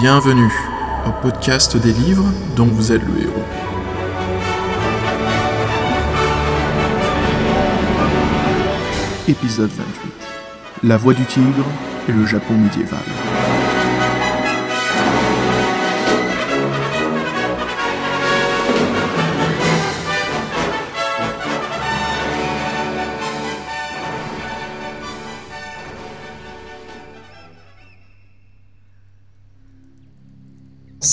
Bienvenue au podcast des livres dont vous êtes le héros. Épisode 28. La voix du tigre et le Japon médiéval.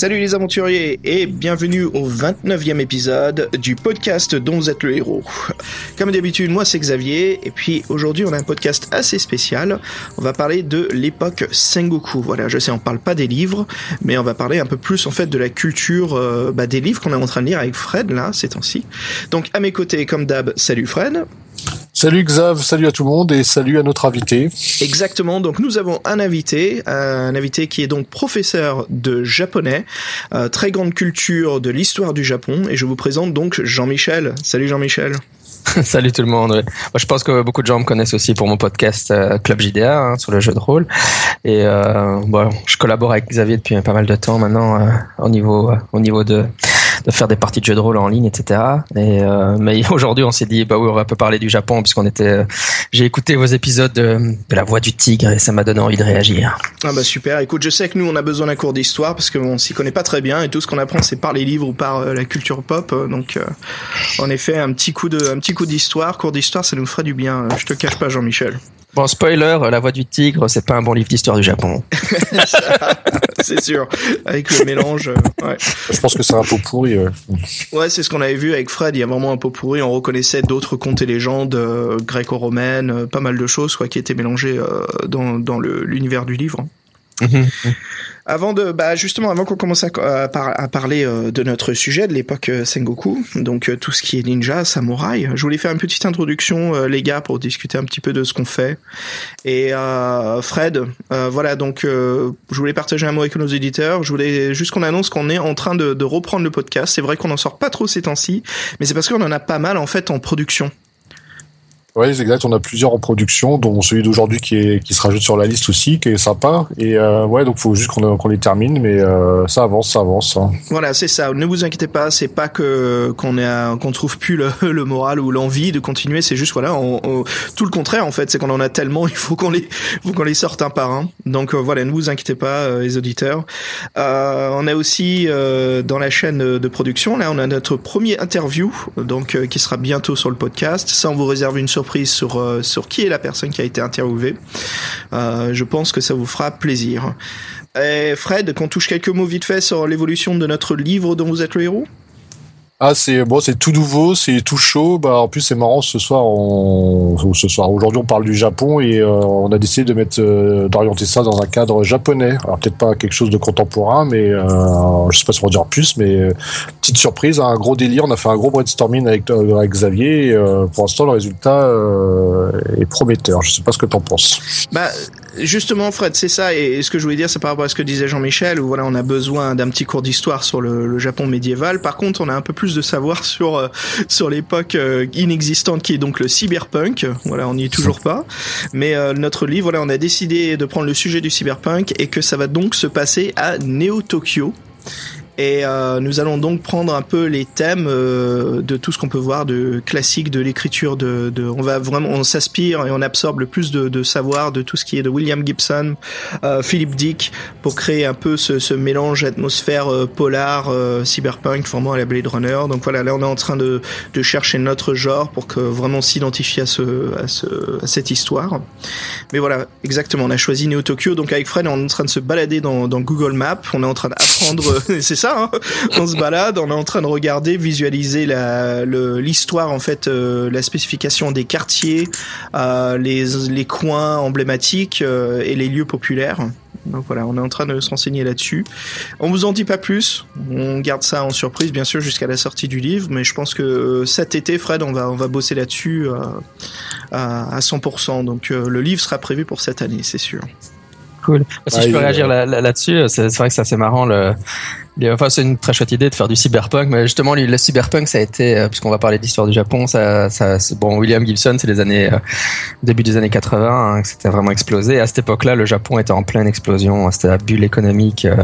Salut les aventuriers et bienvenue au 29e épisode du podcast dont vous êtes le héros. Comme d'habitude, moi c'est Xavier et puis aujourd'hui on a un podcast assez spécial. On va parler de l'époque Sengoku. Voilà, je sais on parle pas des livres, mais on va parler un peu plus en fait de la culture euh, bah, des livres qu'on est en train de lire avec Fred là ces temps-ci. Donc à mes côtés comme d'hab, salut Fred. Salut Xav, salut à tout le monde et salut à notre invité. Exactement, donc nous avons un invité, un invité qui est donc professeur de japonais, euh, très grande culture de l'histoire du Japon, et je vous présente donc Jean-Michel. Salut Jean-Michel. Salut tout le monde. Moi, je pense que beaucoup de gens me connaissent aussi pour mon podcast euh, Club JDA hein, sur le jeu de rôle. Et euh, bon, je collabore avec Xavier depuis pas mal de temps maintenant euh, au niveau au niveau de de faire des parties de jeux de rôle en ligne, etc. Et euh, mais aujourd'hui, on s'est dit, bah oui, on va un peu parler du Japon puisqu'on était. euh, J'ai écouté vos épisodes de, La Voix du Tigre et ça m'a donné envie de réagir. Ah bah super, écoute, je sais que nous on a besoin d'un cours d'histoire parce qu'on s'y connaît pas très bien et tout ce qu'on apprend c'est par les livres ou par euh, la culture pop, donc en effet un petit coup de un petit coup d'histoire, cours d'histoire ça nous ferait du bien, je te cache pas Jean-Michel. Bon, spoiler, euh, La Voix du Tigre, c'est pas un bon livre d'histoire du Japon. c'est sûr, avec le mélange, euh, ouais. Je pense que c'est un pot pourri. ouais. Ouais, c'est ce qu'on avait vu avec Fred. Il y a vraiment un peu pourri. On reconnaissait d'autres contes et légendes euh, gréco-romaines, euh, pas mal de choses, quoi, qui étaient mélangées euh, dans, dans le- l'univers du livre. Avant de, bah justement, avant qu'on commence à, à par- à parler euh, de notre sujet de l'époque euh, Sengoku, donc euh, tout ce qui est ninja, samouraï, je voulais faire une petite introduction, les gars, pour discuter un petit peu de ce qu'on fait. Et Fred, voilà, donc je voulais partager un mot avec nos éditeurs. Je voulais juste qu'on annonce qu'on est en train de, de reprendre le podcast. C'est vrai qu'on en sort pas trop ces temps-ci, mais c'est parce qu'on en a pas mal en fait en production. C'est exact. On a plusieurs en production, dont celui d'aujourd'hui qui, est, qui se rajoute sur la liste aussi, qui est sympa. Et euh, ouais, donc faut juste qu'on qu'on les termine, mais euh, ça avance, ça avance. hein. Voilà, c'est ça. Ne vous inquiétez pas, c'est pas que qu'on qu'on trouve plus le, le moral ou l'envie de continuer. C'est juste voilà, on- on- tout le contraire en fait, c'est qu'on en a tellement, il faut qu'on les faut les sorte un par un. Donc euh, voilà, ne vous inquiétez pas, euh, les auditeurs. Euh, on a aussi dans la chaîne de production, là, on a notre premier interview, donc qui sera bientôt sur le podcast. Ça, on vous réserve une sur euh, sur qui est la personne qui a été interviewée. Euh, je pense que ça vous fera plaisir. Et Fred, qu'on touche quelques mots vite fait sur l'évolution de notre livre dont vous êtes le héros? Ah, c'est bon, c'est tout nouveau, c'est tout chaud. Bah, en plus, c'est marrant. Ce soir, on, ce soir, aujourd'hui, on parle du Japon et euh, on a décidé de mettre, euh, d'orienter ça dans un cadre japonais. Alors peut-être pas quelque chose de contemporain, mais euh, je sais pas si on va dire plus, mais euh, petite surprise, un gros délire. On a fait un gros brainstorming avec, euh, avec Xavier. Et, euh, pour l'instant, le résultat est prometteur. Je sais pas ce que t'en penses. Bah justement Fred, c'est ça et ce que je voulais dire c'est par rapport à ce que disait Jean-Michel où voilà, on a besoin d'un petit cours d'histoire sur le, Japon médiéval. Par contre, on a un peu plus de savoir sur euh, sur l'époque euh, inexistante qui est donc le cyberpunk. Voilà, on n'y est toujours pas. Mais euh, notre livre, voilà, on a décidé de prendre le sujet du cyberpunk et que ça va donc se passer à Neo Tokyo. Et euh, nous allons donc prendre un peu les thèmes euh, de tout ce qu'on peut voir de classique de l'écriture de, de on va vraiment on s'aspire et on absorbe le plus de, de savoir de tout ce qui est de William Gibson, euh, Philip Dick pour créer un peu ce, ce mélange atmosphère euh, polar euh, cyberpunk vraiment à la Blade Runner. Donc voilà, là on est en train de, de chercher notre genre pour que vraiment s'identifier à ce, à ce à cette histoire. Mais voilà, exactement, on a choisi Neo Tokyo donc avec Fred on est en train de se balader dans, dans Google Maps, on est en train d'apprendre c'est ça hein on se balade, on est en train de regarder, visualiser la le- l'histoire en fait, euh, la spécification des quartiers, euh, les les coins emblématiques euh, et les lieux populaires. Donc voilà, on est en train de se renseigner là-dessus. On vous en dit pas plus, on garde ça en surprise bien sûr jusqu'à la sortie du livre, mais je pense que cet été, Fred, on va on va bosser là-dessus euh, à, à 100%. Donc euh, le livre sera prévu pour cette année, c'est sûr. Cool. Si Ouais, je peux réagir là- là- là-dessus, c'est c'est vrai que c'est assez marrant le, Enfin, c'est une très chouette idée de faire du cyberpunk, mais justement, le cyberpunk, ça a été, euh, puisqu'on va parler d'histoire du Japon, ça, ça, bon, William Gibson, c'est les années, euh, début des années 80, hein, c'était vraiment explosé. À cette époque-là, le Japon était en pleine explosion, c'était la bulle économique, euh,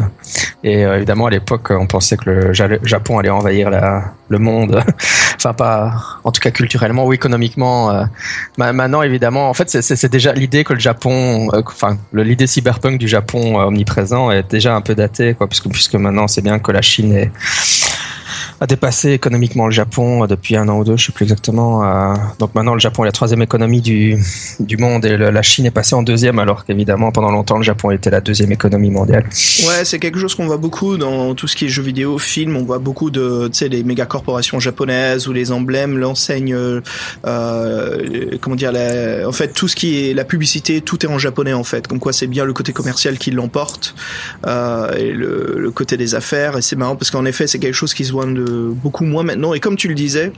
et évidemment, à l'époque, on pensait que le Japon allait envahir la, le monde. enfin, pas, en tout cas culturellement ou économiquement. maintenant, évidemment, en fait, c'est déjà l'idée que le Japon, enfin, l'idée cyberpunk du Japon omniprésent est déjà un peu datée, quoi, puisque, puisque maintenant, c'est que la Chine est, a dépassé économiquement le Japon depuis un an ou deux, je sais plus exactement. Euh, donc maintenant, le Japon est la troisième économie du, du monde et la Chine est passée en deuxième, alors qu'évidemment, pendant longtemps, le Japon était la deuxième économie mondiale. Ouais, c'est quelque chose qu'on voit beaucoup dans tout ce qui est jeux vidéo, films. On voit beaucoup de, tu sais, les méga corporations japonaises ou les emblèmes, l'enseigne, euh, euh, comment dire, la, en fait, tout ce qui est la publicité, tout est en japonais en fait. Comme quoi, c'est bien le côté commercial qui l'emporte euh, et le, le, côté des affaires. Et c'est marrant parce qu'en effet, c'est quelque chose qui se voit de beaucoup moins maintenant. Et comme tu le disais,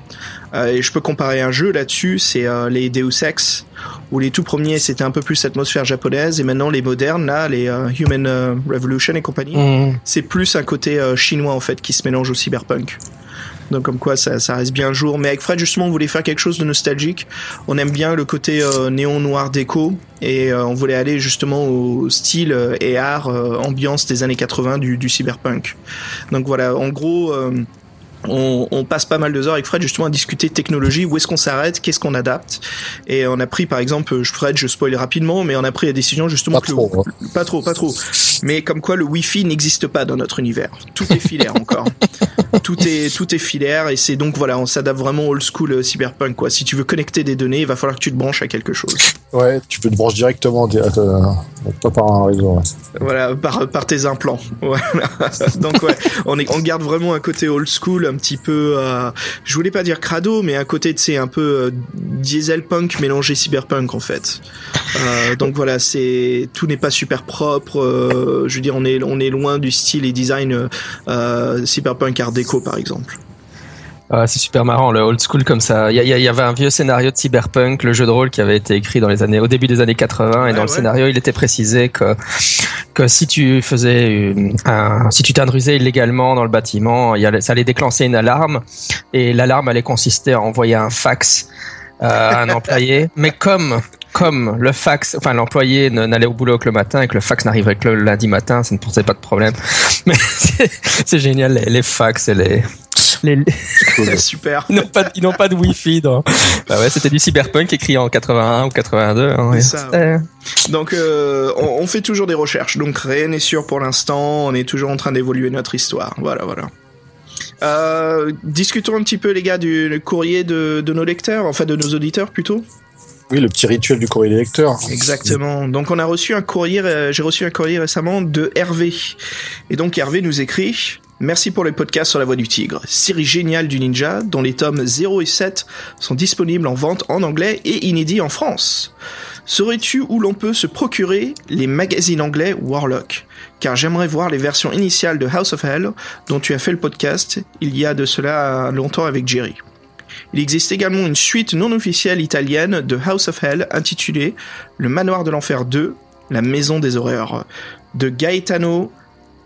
euh, et je peux comparer un jeu là-dessus, c'est euh, les Deus Ex, où les tout premiers c'était un peu plus atmosphère japonaise, et maintenant les modernes, là, les euh, Human Revolution et compagnie, mmh. c'est plus un côté chinois en fait qui se mélange au cyberpunk. Donc comme quoi ça, ça reste bien jour. Mais avec Fred justement on voulait faire quelque chose de nostalgique. On aime bien le côté néon noir déco et on voulait aller justement au style et art ambiance des années 80 du, du cyberpunk. Donc voilà, en gros on, on, passe pas mal de heures avec Fred justement à discuter technologie, où est-ce qu'on s'arrête, qu'est-ce qu'on adapte. Et on a pris par exemple, Fred, je spoil rapidement, mais on a pris la décision justement pas trop, hein. pas trop, pas trop. Mais comme quoi le Wi-Fi n'existe pas dans notre univers. Tout est filaire encore. tout est tout est filaire et c'est donc voilà, on s'adapte vraiment old school euh, cyberpunk quoi. Si tu veux connecter des données, il va falloir que tu te branches à quelque chose. Ouais, tu peux te brancher directement, euh, pas par un réseau. Voilà, par par tes implants. Voilà. donc ouais, on est on garde vraiment un côté old school un petit peu, euh, je voulais pas dire crado, mais un côté de c'est un peu euh, diesel punk mélangé cyberpunk en fait. Euh, donc voilà, c'est tout n'est pas super propre. Euh, je veux dire, on est on est loin du style et design cyberpunk art déco par exemple. Ah, c'est super marrant, le old school comme ça. Il y, y, avait un vieux scénario de cyberpunk, le jeu de rôle qui avait été écrit dans les années, au début des années 80, et dans le scénario, il était précisé que que si tu faisais, un, si tu t'intrusais illégalement dans le bâtiment, allait, ça allait déclencher une alarme, et l'alarme allait consister à envoyer un fax euh, à un employé. Mais comme comme le fax, enfin l'employé n'allait au boulot que le matin et que le fax n'arriverait que le lundi matin, ça ne posait pas de problème. Mais c'est génial, les, les fax et les, les... Super. Ils n'ont pas, ils n'ont pas de Wi-Fi. Bah ouais, c'était du cyberpunk écrit en 81 ou 82. Hein, ça, Donc, euh, on, fait toujours des recherches. Donc, rien n'est sûr pour l'instant. On est toujours en train d'évoluer notre histoire. Voilà, voilà. Euh, discutons un petit peu, les gars, du courrier de, de nos lecteurs, enfin de nos auditeurs plutôt. Oui, le petit rituel du courrier des lecteurs. Exactement. Donc on a reçu un courrier, euh, j'ai reçu un courrier récemment de Hervé. Et donc Hervé nous écrit Merci pour le podcast sur la voix du tigre, série géniale du ninja dont les tomes 0 et 7 sont disponibles en vente en anglais et inédits en France. Saurais-tu où l'on peut se procurer les magazines anglais Warlock? Car j'aimerais voir les versions initiales de House of Hell dont tu as fait le podcast il y a de cela longtemps avec Jerry. Il existe également une suite non officielle italienne de House of Hell intitulée Le Manoir de l'Enfer 2, La Maison des Horreurs, de Gaetano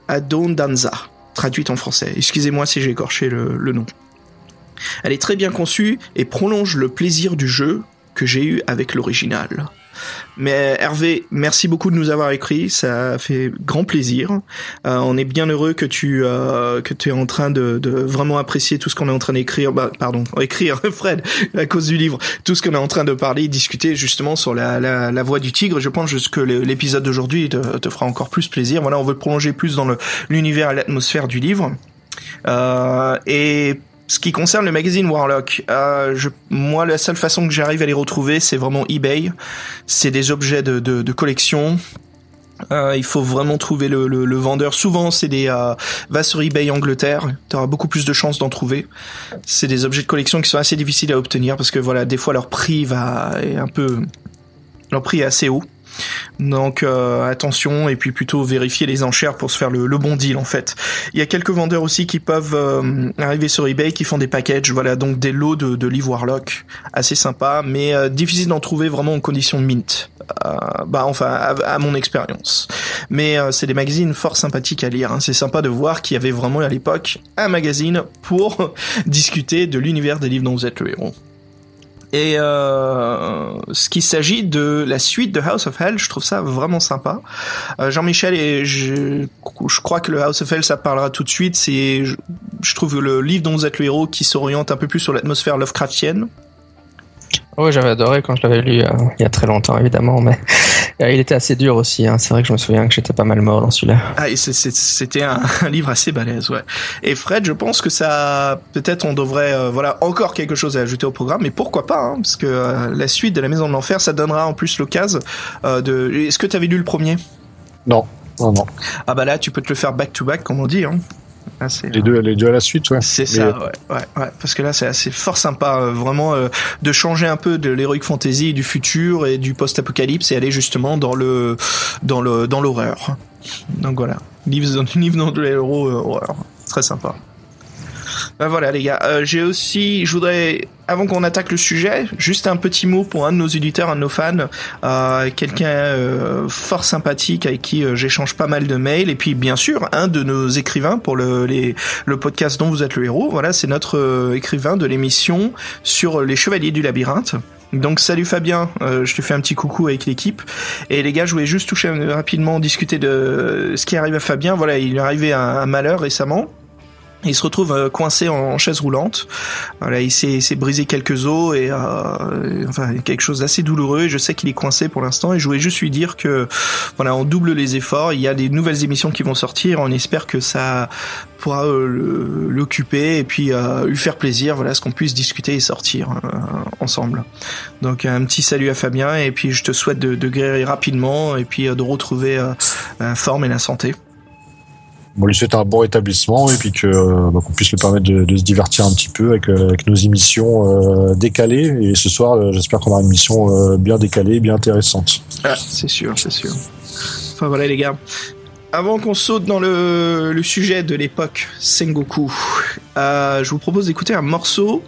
Adondanza traduite en français. Excusez-moi si j'ai écorché le, nom. Elle est très bien conçue et prolonge le plaisir du jeu que j'ai eu avec l'original. Mais Hervé, merci beaucoup de nous avoir écrit, ça fait grand plaisir. Euh, on est bien heureux que tu euh, que tu es en train de, de vraiment apprécier tout ce qu'on est en train d'écrire. Bah, pardon, écrire, Fred, à cause du livre, tout ce qu'on est en train de parler, discuter justement sur la, la, la voix du tigre. Je pense que l'épisode d'aujourd'hui te, te, fera encore plus plaisir. Voilà, on veut prolonger plus dans l'univers et l'atmosphère du livre. Euh, et ce qui concerne le magazine Warlock, euh, moi la seule façon que j'arrive à les retrouver, c'est vraiment eBay. C'est des objets de, de, collection. Euh, il faut vraiment trouver le, le, vendeur. Souvent, c'est des euh, va sur eBay Angleterre. Tu auras beaucoup plus de chances d'en trouver. C'est des objets de collection qui sont assez difficiles à obtenir parce que voilà, des fois leur prix va est un peu leur prix est assez haut. Donc euh, attention et puis plutôt vérifier les enchères pour se faire le, bon deal en fait. Il y a quelques vendeurs aussi qui peuvent euh, arriver sur eBay qui font des packages, voilà donc des lots de, de livres Warlock assez sympa, mais euh, difficile d'en trouver vraiment en condition mint. bah enfin à, mon expérience. Mais c'est des magazines fort sympathiques à lire. Hein. C'est sympa de voir qu'il y avait vraiment à l'époque un magazine pour discuter de l'univers des livres dont vous êtes le héros. Et euh, ce qui s'agit de la suite de House of Hell, je trouve ça vraiment sympa. Euh, Jean-Michel et je, je crois que le House of Hell, ça parlera tout de suite. C'est, je, je trouve le livre dont vous êtes le héros qui s'oriente un peu plus sur l'atmosphère Lovecraftienne. Oui, j'avais adoré quand je l'avais lu euh, il y a très longtemps, évidemment, mais euh, il était assez dur aussi. Hein. C'est vrai que je me souviens que j'étais pas mal mort dans celui-là. Ah, c'était un, livre assez balèze, ouais. Et Fred, je pense que ça, peut-être, on devrait, euh, voilà, encore quelque chose à ajouter au programme, mais pourquoi pas, hein, parce que la suite de la Maison de l'Enfer, ça donnera en plus l'occasion de. Est-ce que tu avais lu le premier? Non. Non, non. Ah bah là, tu peux te le faire back to back, comme on dit. Hein. Ah, les, deux, les deux à la suite, ouais. C'est ça, ouais, ouais, ouais, Parce que là, c'est assez fort sympa, euh, vraiment, euh, de changer un peu de l'heroic fantasy, du futur et du post-apocalypse et aller justement dans le, dans le, dans l'horreur. Donc voilà, livre, livre dans de euh, horreur, très sympa. Ben voilà les gars, euh, j'ai aussi, je voudrais, avant qu'on attaque le sujet, juste un petit mot pour un de nos éditeurs, un de nos fans, euh, quelqu'un euh, fort sympathique avec qui euh, j'échange pas mal de mails, et puis bien sûr un de nos écrivains pour le, les, le podcast dont vous êtes le héros. Voilà, c'est notre euh, écrivain de l'émission sur les Chevaliers du Labyrinthe. Donc salut Fabien, euh, je te fais un petit coucou avec l'équipe. Et les gars, je voulais juste toucher rapidement, discuter de ce qui arrive à Fabien. Voilà, il est arrivé un, un malheur récemment. Il se retrouve euh, coincé en chaise roulante. Voilà, il s'est brisé quelques os et euh, enfin quelque chose d'assez douloureux. je sais qu'il est coincé pour l'instant et je voulais juste lui dire que voilà, on double les efforts. Il y a des nouvelles émissions qui vont sortir. On espère que ça pourra euh, l'occuper et puis euh, lui faire plaisir. Voilà, ce qu'on puisse discuter et sortir euh, ensemble. Donc un petit salut à Fabien et puis je te souhaite de, de guérir rapidement et puis de retrouver la forme et la santé bon, lui souhaiter un bon rétablissement et puis que euh, bah, qu'on puisse lui permettre de, se divertir un petit peu avec, euh, nos émissions euh, décalées. Et ce soir, j'espère qu'on aura une émission bien décalée, bien intéressante. Ah, c'est sûr, c'est sûr. Enfin voilà les gars. Avant qu'on saute dans le, le sujet de l'époque Sengoku, je vous propose d'écouter un morceau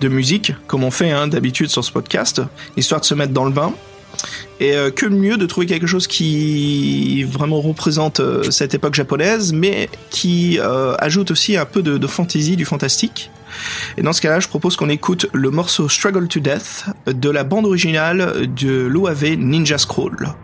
de musique, comme on fait hein, d'habitude sur ce podcast, histoire de se mettre dans le bain. Et euh, que mieux de trouver quelque chose qui vraiment représente euh, cette époque japonaise, mais qui euh, ajoute aussi un peu de, de fantasy, du fantastique. Et dans ce cas-là, je propose qu'on écoute le morceau Struggle to Death de la bande originale de l'OAV Ninja Scroll.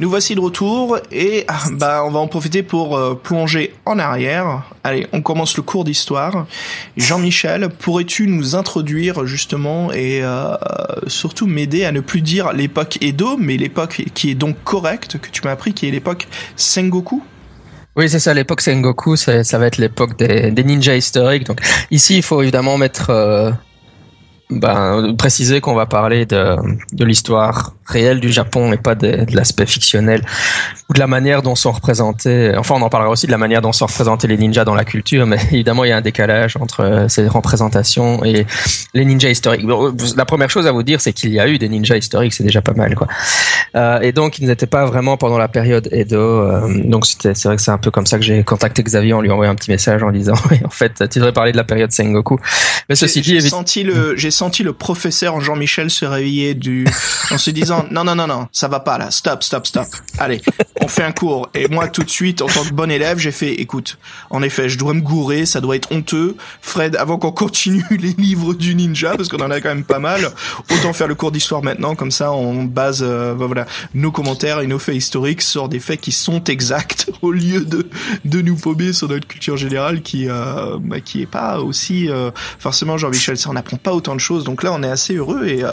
Nous voici de retour et ah, bah on va en profiter pour euh, plonger en arrière. Allez, on commence le cours d'histoire. Jean-Michel, pourrais-tu nous introduire justement et euh, surtout m'aider à ne plus dire l'époque Edo, mais l'époque qui est donc correcte que tu m'as appris, qui est l'époque Sengoku? Oui, c'est ça, l'époque Sengoku, ça, va être l'époque des, ninjas historiques. Donc ici, il faut évidemment mettre euh, ben, préciser qu'on va parler de, de l'histoire réelle du Japon et pas de, de l'aspect fictionnel ou de la manière dont sont représentés. Enfin, on en parlera aussi de la manière dont sont représentés les ninjas dans la culture, mais évidemment, il y a un décalage entre euh, ces représentations et les ninjas historiques. La première chose à vous dire, c'est qu'il y a eu des ninjas historiques, c'est déjà pas mal, quoi. Euh, et donc, ils n'étaient pas vraiment pendant la période Edo. Euh, donc, c'était, c'est vrai que c'est un peu comme ça que j'ai contacté Xavier en lui envoyant un petit message en disant, en fait, tu devrais parler de la période Sengoku. Mais ceci dit, j'ai senti le, j'ai senti le professeur Jean-Michel se réveiller du, en se disant, non, non, non, non, ça va pas là, stop, stop, stop. Allez, on fait un cours. Et moi, tout de suite, en tant que bon élève, j'ai fait, écoute, en effet, je dois me gourer, ça doit être honteux. Fred, avant qu'on continue les livres du ninja, parce qu'on en a quand même pas mal, autant faire le cours d'histoire maintenant, comme ça, on base, euh, voilà, nos commentaires et nos faits historiques sur des faits qui sont exacts, au lieu de, de nous paumer sur notre culture générale qui, euh, bah, qui est pas aussi, euh, forcément, Jean-Michel, ça, on n'apprend pas autant de Donc là, on est assez heureux et euh,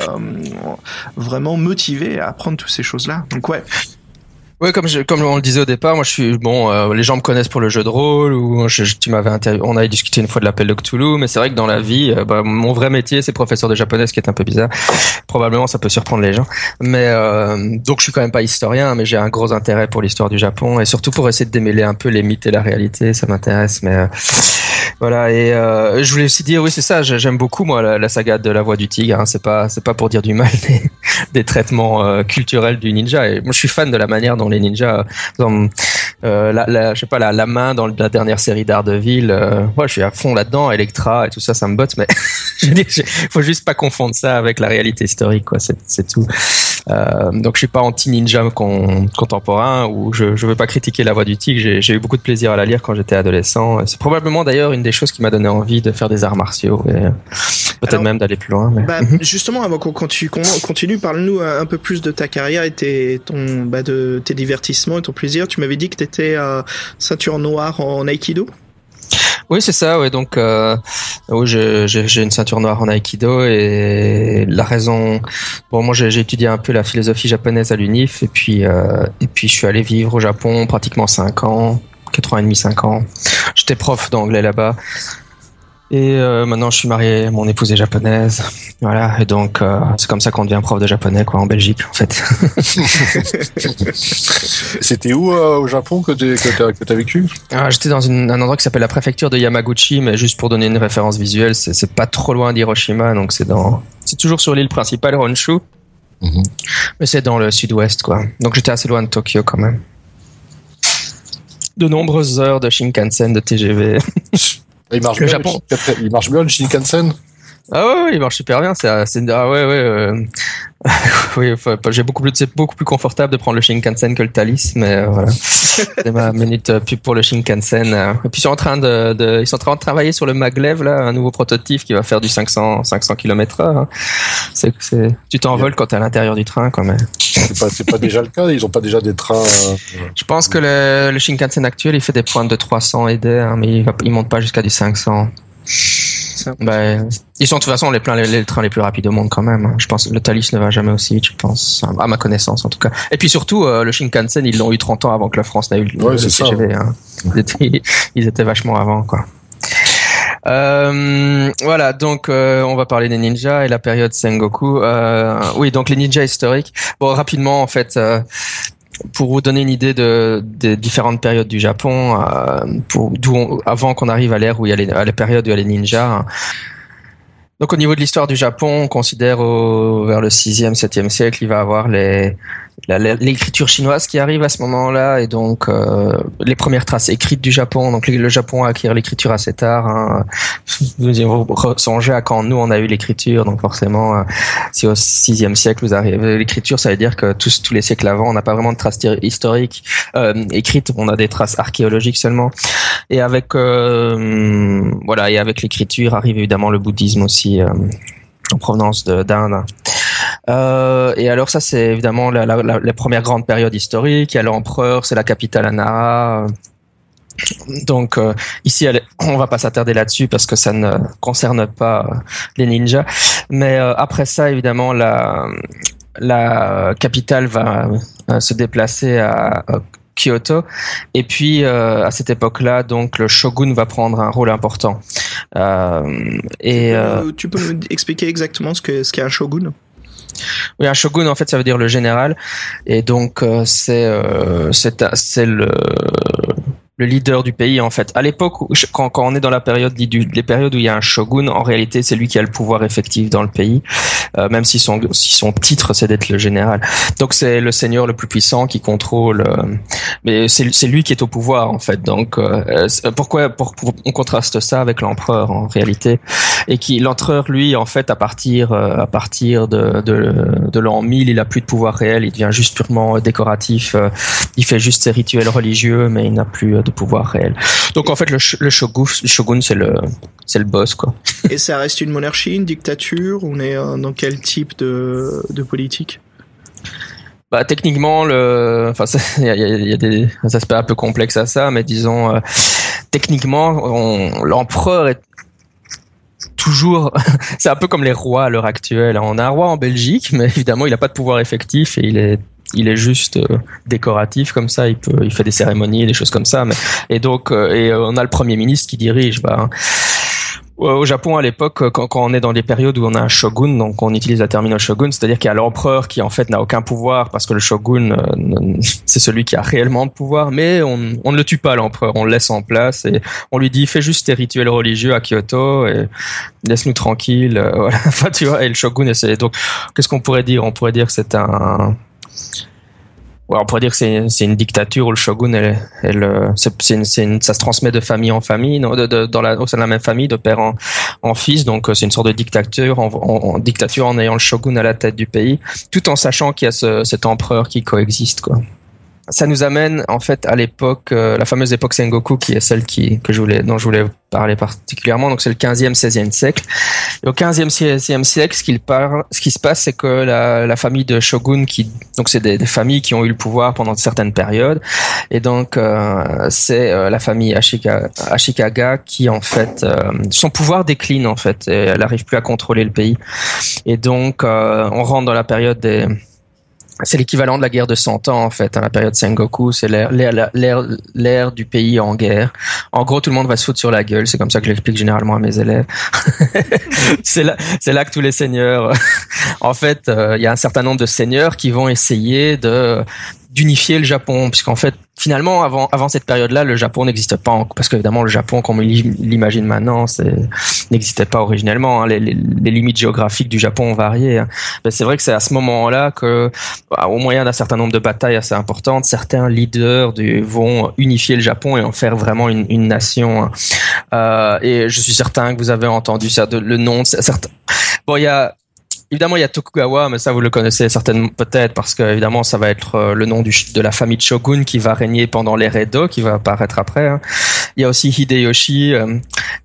vraiment motivé à apprendre toutes ces choses-là. Donc ouais. Oui, comme comme on le disait au départ, moi je suis bon. Euh, les gens me connaissent pour le jeu de rôle ou tu m'avais on avait discuté une fois de l'appel de Cthulhu, mais c'est vrai que dans la vie, euh, bah, mon vrai métier c'est professeur de japonais, ce qui est un peu bizarre. Probablement ça peut surprendre les gens, mais euh, donc je suis quand même pas historien, mais j'ai un gros intérêt pour l'histoire du Japon et surtout pour essayer de démêler un peu les mythes et la réalité, ça m'intéresse. Mais voilà et je voulais aussi dire, oui c'est ça, j'aime beaucoup moi la, saga de la voix du tigre. Hein, c'est pas c'est pas pour dire du mal des, des traitements culturels du ninja. Et moi je suis fan de la manière dont les ninjas. Euh, la, je sais pas la, main dans la dernière série d'Ardeville. Euh, moi, je suis à fond là-dedans. Electra et tout ça, ça me botte. Mais je veux dire, faut juste pas confondre ça avec la réalité historique, quoi. C'est tout. Euh, donc, je suis pas anti ninja contemporain ou je, je veux pas critiquer la voix du tigre. J'ai eu beaucoup de plaisir à la lire quand j'étais adolescent. C'est probablement d'ailleurs une des choses qui m'a donné envie de faire des arts martiaux et peut-être même d'aller plus loin. Mais... Bah, mhm. justement, avant qu'on continue, parle-nous un peu plus de ta carrière et tes, ton, bah, de tes divertissement et ton plaisir. Tu m'avais dit que tu étais euh, ceinture noire en Aikido oui, c'est ça. Ouais, donc, euh, j'ai une ceinture noire en Aikido et la raison. Bon, moi, j'ai étudié un peu la philosophie japonaise à l'UNIF et puis euh, et puis je suis allé vivre au Japon pratiquement 5 ans, 4 ans et demi, 5 ans. J'étais prof d'anglais là-bas et euh, maintenant, je suis marié, mon épouse est japonaise. Voilà, et donc euh, c'est comme ça qu'on devient prof de japonais, quoi, en Belgique, en fait. C'était où euh, au Japon que tu as, vécu? Ah, J'étais dans un endroit qui s'appelle la préfecture de Yamaguchi, mais juste pour donner une référence visuelle, c'est pas trop loin d'Hiroshima, donc c'est dans, c'est toujours sur l'île principale, Honshu, mhm. mais c'est dans le sud-ouest, quoi. Donc j'étais assez loin de Tokyo quand même. De nombreuses heures de Shinkansen, de TGV. Il marche, bien, Le, il marche bien le Shinkansen ah ouais, il marche super bien. C'est, ah ouais, ouais. Euh, oui, j'ai beaucoup plus, c'est beaucoup plus confortable de prendre le Shinkansen que le Thalys, mais euh, voilà. c'est ma minute euh, pub pour le Shinkansen. Et puis ils sont en train de, de, ils sont en train de travailler sur le maglev là, un nouveau prototype qui va faire du 500, 500 km/h. C'est, c'est, tu t'envoles quand t'es à l'intérieur du train, quand même. C'est pas, c'est pas déjà le cas. Ils ont pas déjà des trains. Je pense que le, le, Shinkansen actuel, il fait des pointes de 300 et des, hein, mais il, va, il monte pas jusqu'à du 500. Bah, ils sont de toute façon les, pleins, les, trains les plus rapides au monde quand même. Hein. Je pense le Thalys ne va jamais aussi vite, je pense, à ma connaissance en tout cas. Et puis surtout, euh, le Shinkansen, ils l'ont eu 30 ans avant que la France n'ait eu le, TGV. Hein. Ils, étaient, vachement avant, quoi. Euh, voilà, donc euh, on va parler des ninjas et la période Sengoku. oui, donc les ninjas historiques. Bon, rapidement, en fait, pour vous donner une idée de, des différentes périodes du Japon, euh, pour, avant qu'on arrive à l'ère où il y a les, à la période où il y a les ninjas. Donc au niveau de l'histoire du Japon, on considère au, vers le 6e, 7e siècle, il va avoir les, l'écriture chinoise qui arrive à ce moment-là et donc euh, les premières traces écrites du Japon. Donc le Japon a acquis l'écriture assez tard. Hein. Vous songez à quand nous on a eu l'écriture, donc forcément euh, si au sixième siècle vous arrivez l'écriture, ça veut dire que tous tous les siècles avant on n'a pas vraiment de traces historiques euh, écrites, on a des traces archéologiques seulement. Et avec euh, voilà et avec l'écriture arrive évidemment le bouddhisme aussi en provenance d'Inde. Euh, et alors ça, c'est évidemment la, la, la, première grande période historique. Il y a l'empereur, c'est la capitale à Nara. Donc euh, ici, on va pas s'attarder là-dessus parce que ça ne concerne pas les ninjas. Mais euh, après ça, évidemment, la, la capitale va se déplacer à, Kyoto. Et puis à cette époque-là, donc le shogun va prendre un rôle important. Euh, et tu peux, tu peux expliquer exactement ce que ce qu'est un shogun? Oui, un shogun en fait ça veut dire le général et donc c'est c'est le le leader du pays en fait. À l'époque, quand, quand, on est dans la période les périodes où il y a un shogun, en réalité, c'est lui qui a le pouvoir effectif dans le pays, euh, même si son, si son titre c'est d'être le général. Donc c'est le seigneur le plus puissant qui contrôle, euh, mais c'est lui qui est au pouvoir en fait. Donc euh, pourquoi pour, on contraste ça avec l'empereur en réalité et qui l'empereur lui en fait à partir à partir de de, de l'an 1000 il a plus de pouvoir réel, il devient juste purement décoratif, il fait juste ses rituels religieux, mais il n'a plus de pouvoir réel. Donc en fait, le, le shogun, shogun c'est le, c'est le boss quoi. Et ça reste une monarchie, une dictature? On est euh, dans quel type de, de politique? Bah, techniquement, le, enfin, il y a, y a, des aspects un peu complexes à ça, mais disons, euh, techniquement, l'empereur est toujours, c'est un peu comme les rois à l'heure actuelle. On a un roi en Belgique, mais évidemment, il n'a pas de pouvoir effectif et il est il est juste euh, décoratif comme ça. Il peut, il fait des cérémonies, des choses comme ça. Mais, et donc, euh, et on a le premier ministre qui dirige. Bah, au Japon, à l'époque, quand, quand, on est dans des périodes où on a un shogun, donc on utilise la terminal shogun, c'est-à-dire qu'il y a l'empereur qui en fait n'a aucun pouvoir parce que le shogun, c'est celui qui a réellement de pouvoir, mais on, ne le tue pas l'empereur, on le laisse en place et on lui dit fais juste tes rituels religieux à Kyoto et laisse-nous tranquille. Enfin, tu vois, et le shogun essaie. Donc, qu'est-ce qu'on pourrait dire? On pourrait dire que c'est un on pourrait dire que c'est une dictature où le shogun, elle, elle euh, une, ça se transmet de famille en famille, non, de, dans la, au sein de la même famille, de père en, en fils. Donc euh, c'est une sorte de dictature, en, en, dictature en ayant le shogun à la tête du pays, tout en sachant qu'il y a ce, cet empereur qui coexiste, quoi ça nous amène en fait à l'époque, euh, la fameuse époque Sengoku, qui est celle qui, que je voulais, dont je voulais parler particulièrement. Donc c'est le 15e, 16e siècle. Et au 15e, 16e siècle, ce, qu'il parle, ce qui se passe, c'est que la, la, famille de shogun, qui, donc c'est des, des, familles qui ont eu le pouvoir pendant certaines périodes, et donc euh, c'est euh, la famille Ashika, Ashikaga qui en fait, son pouvoir décline en fait, et elle n'arrive plus à contrôler le pays. Et donc on rentre dans la période des c'est l'équivalent de la guerre de 100 ans en fait, à la période Sengoku, c'est l'ère du pays en guerre. En gros, tout le monde va se foutre sur la gueule, c'est comme ça que j'explique généralement à mes élèves. c'est là, là que tous les seigneurs, en fait, euh, il y a un certain nombre de seigneurs qui vont essayer de d'unifier le Japon, puisqu'en fait, finalement, avant, avant cette période-là, le Japon n'existe pas, parce qu'évidemment, le Japon, comme on l'imagine maintenant, n'existait pas originellement. Hein. Les, les, les, limites géographiques du Japon ont varié. Hein. c'est vrai que c'est à ce moment-là que, bah, au moyen d'un certain nombre de batailles assez importantes, certains leaders du, vont unifier le Japon et en faire vraiment une, une nation. Hein. Euh, et je suis certain que vous avez entendu ça, le nom de certains. Bon, il y a Évidemment, il y a Tokugawa, mais ça vous le connaissez certainement peut-être parce que évidemment ça va être euh, le nom de la famille Shogun qui va régner pendant l'ère Edo, qui va apparaître après. Hein. Il y a aussi Hideyoshi, euh,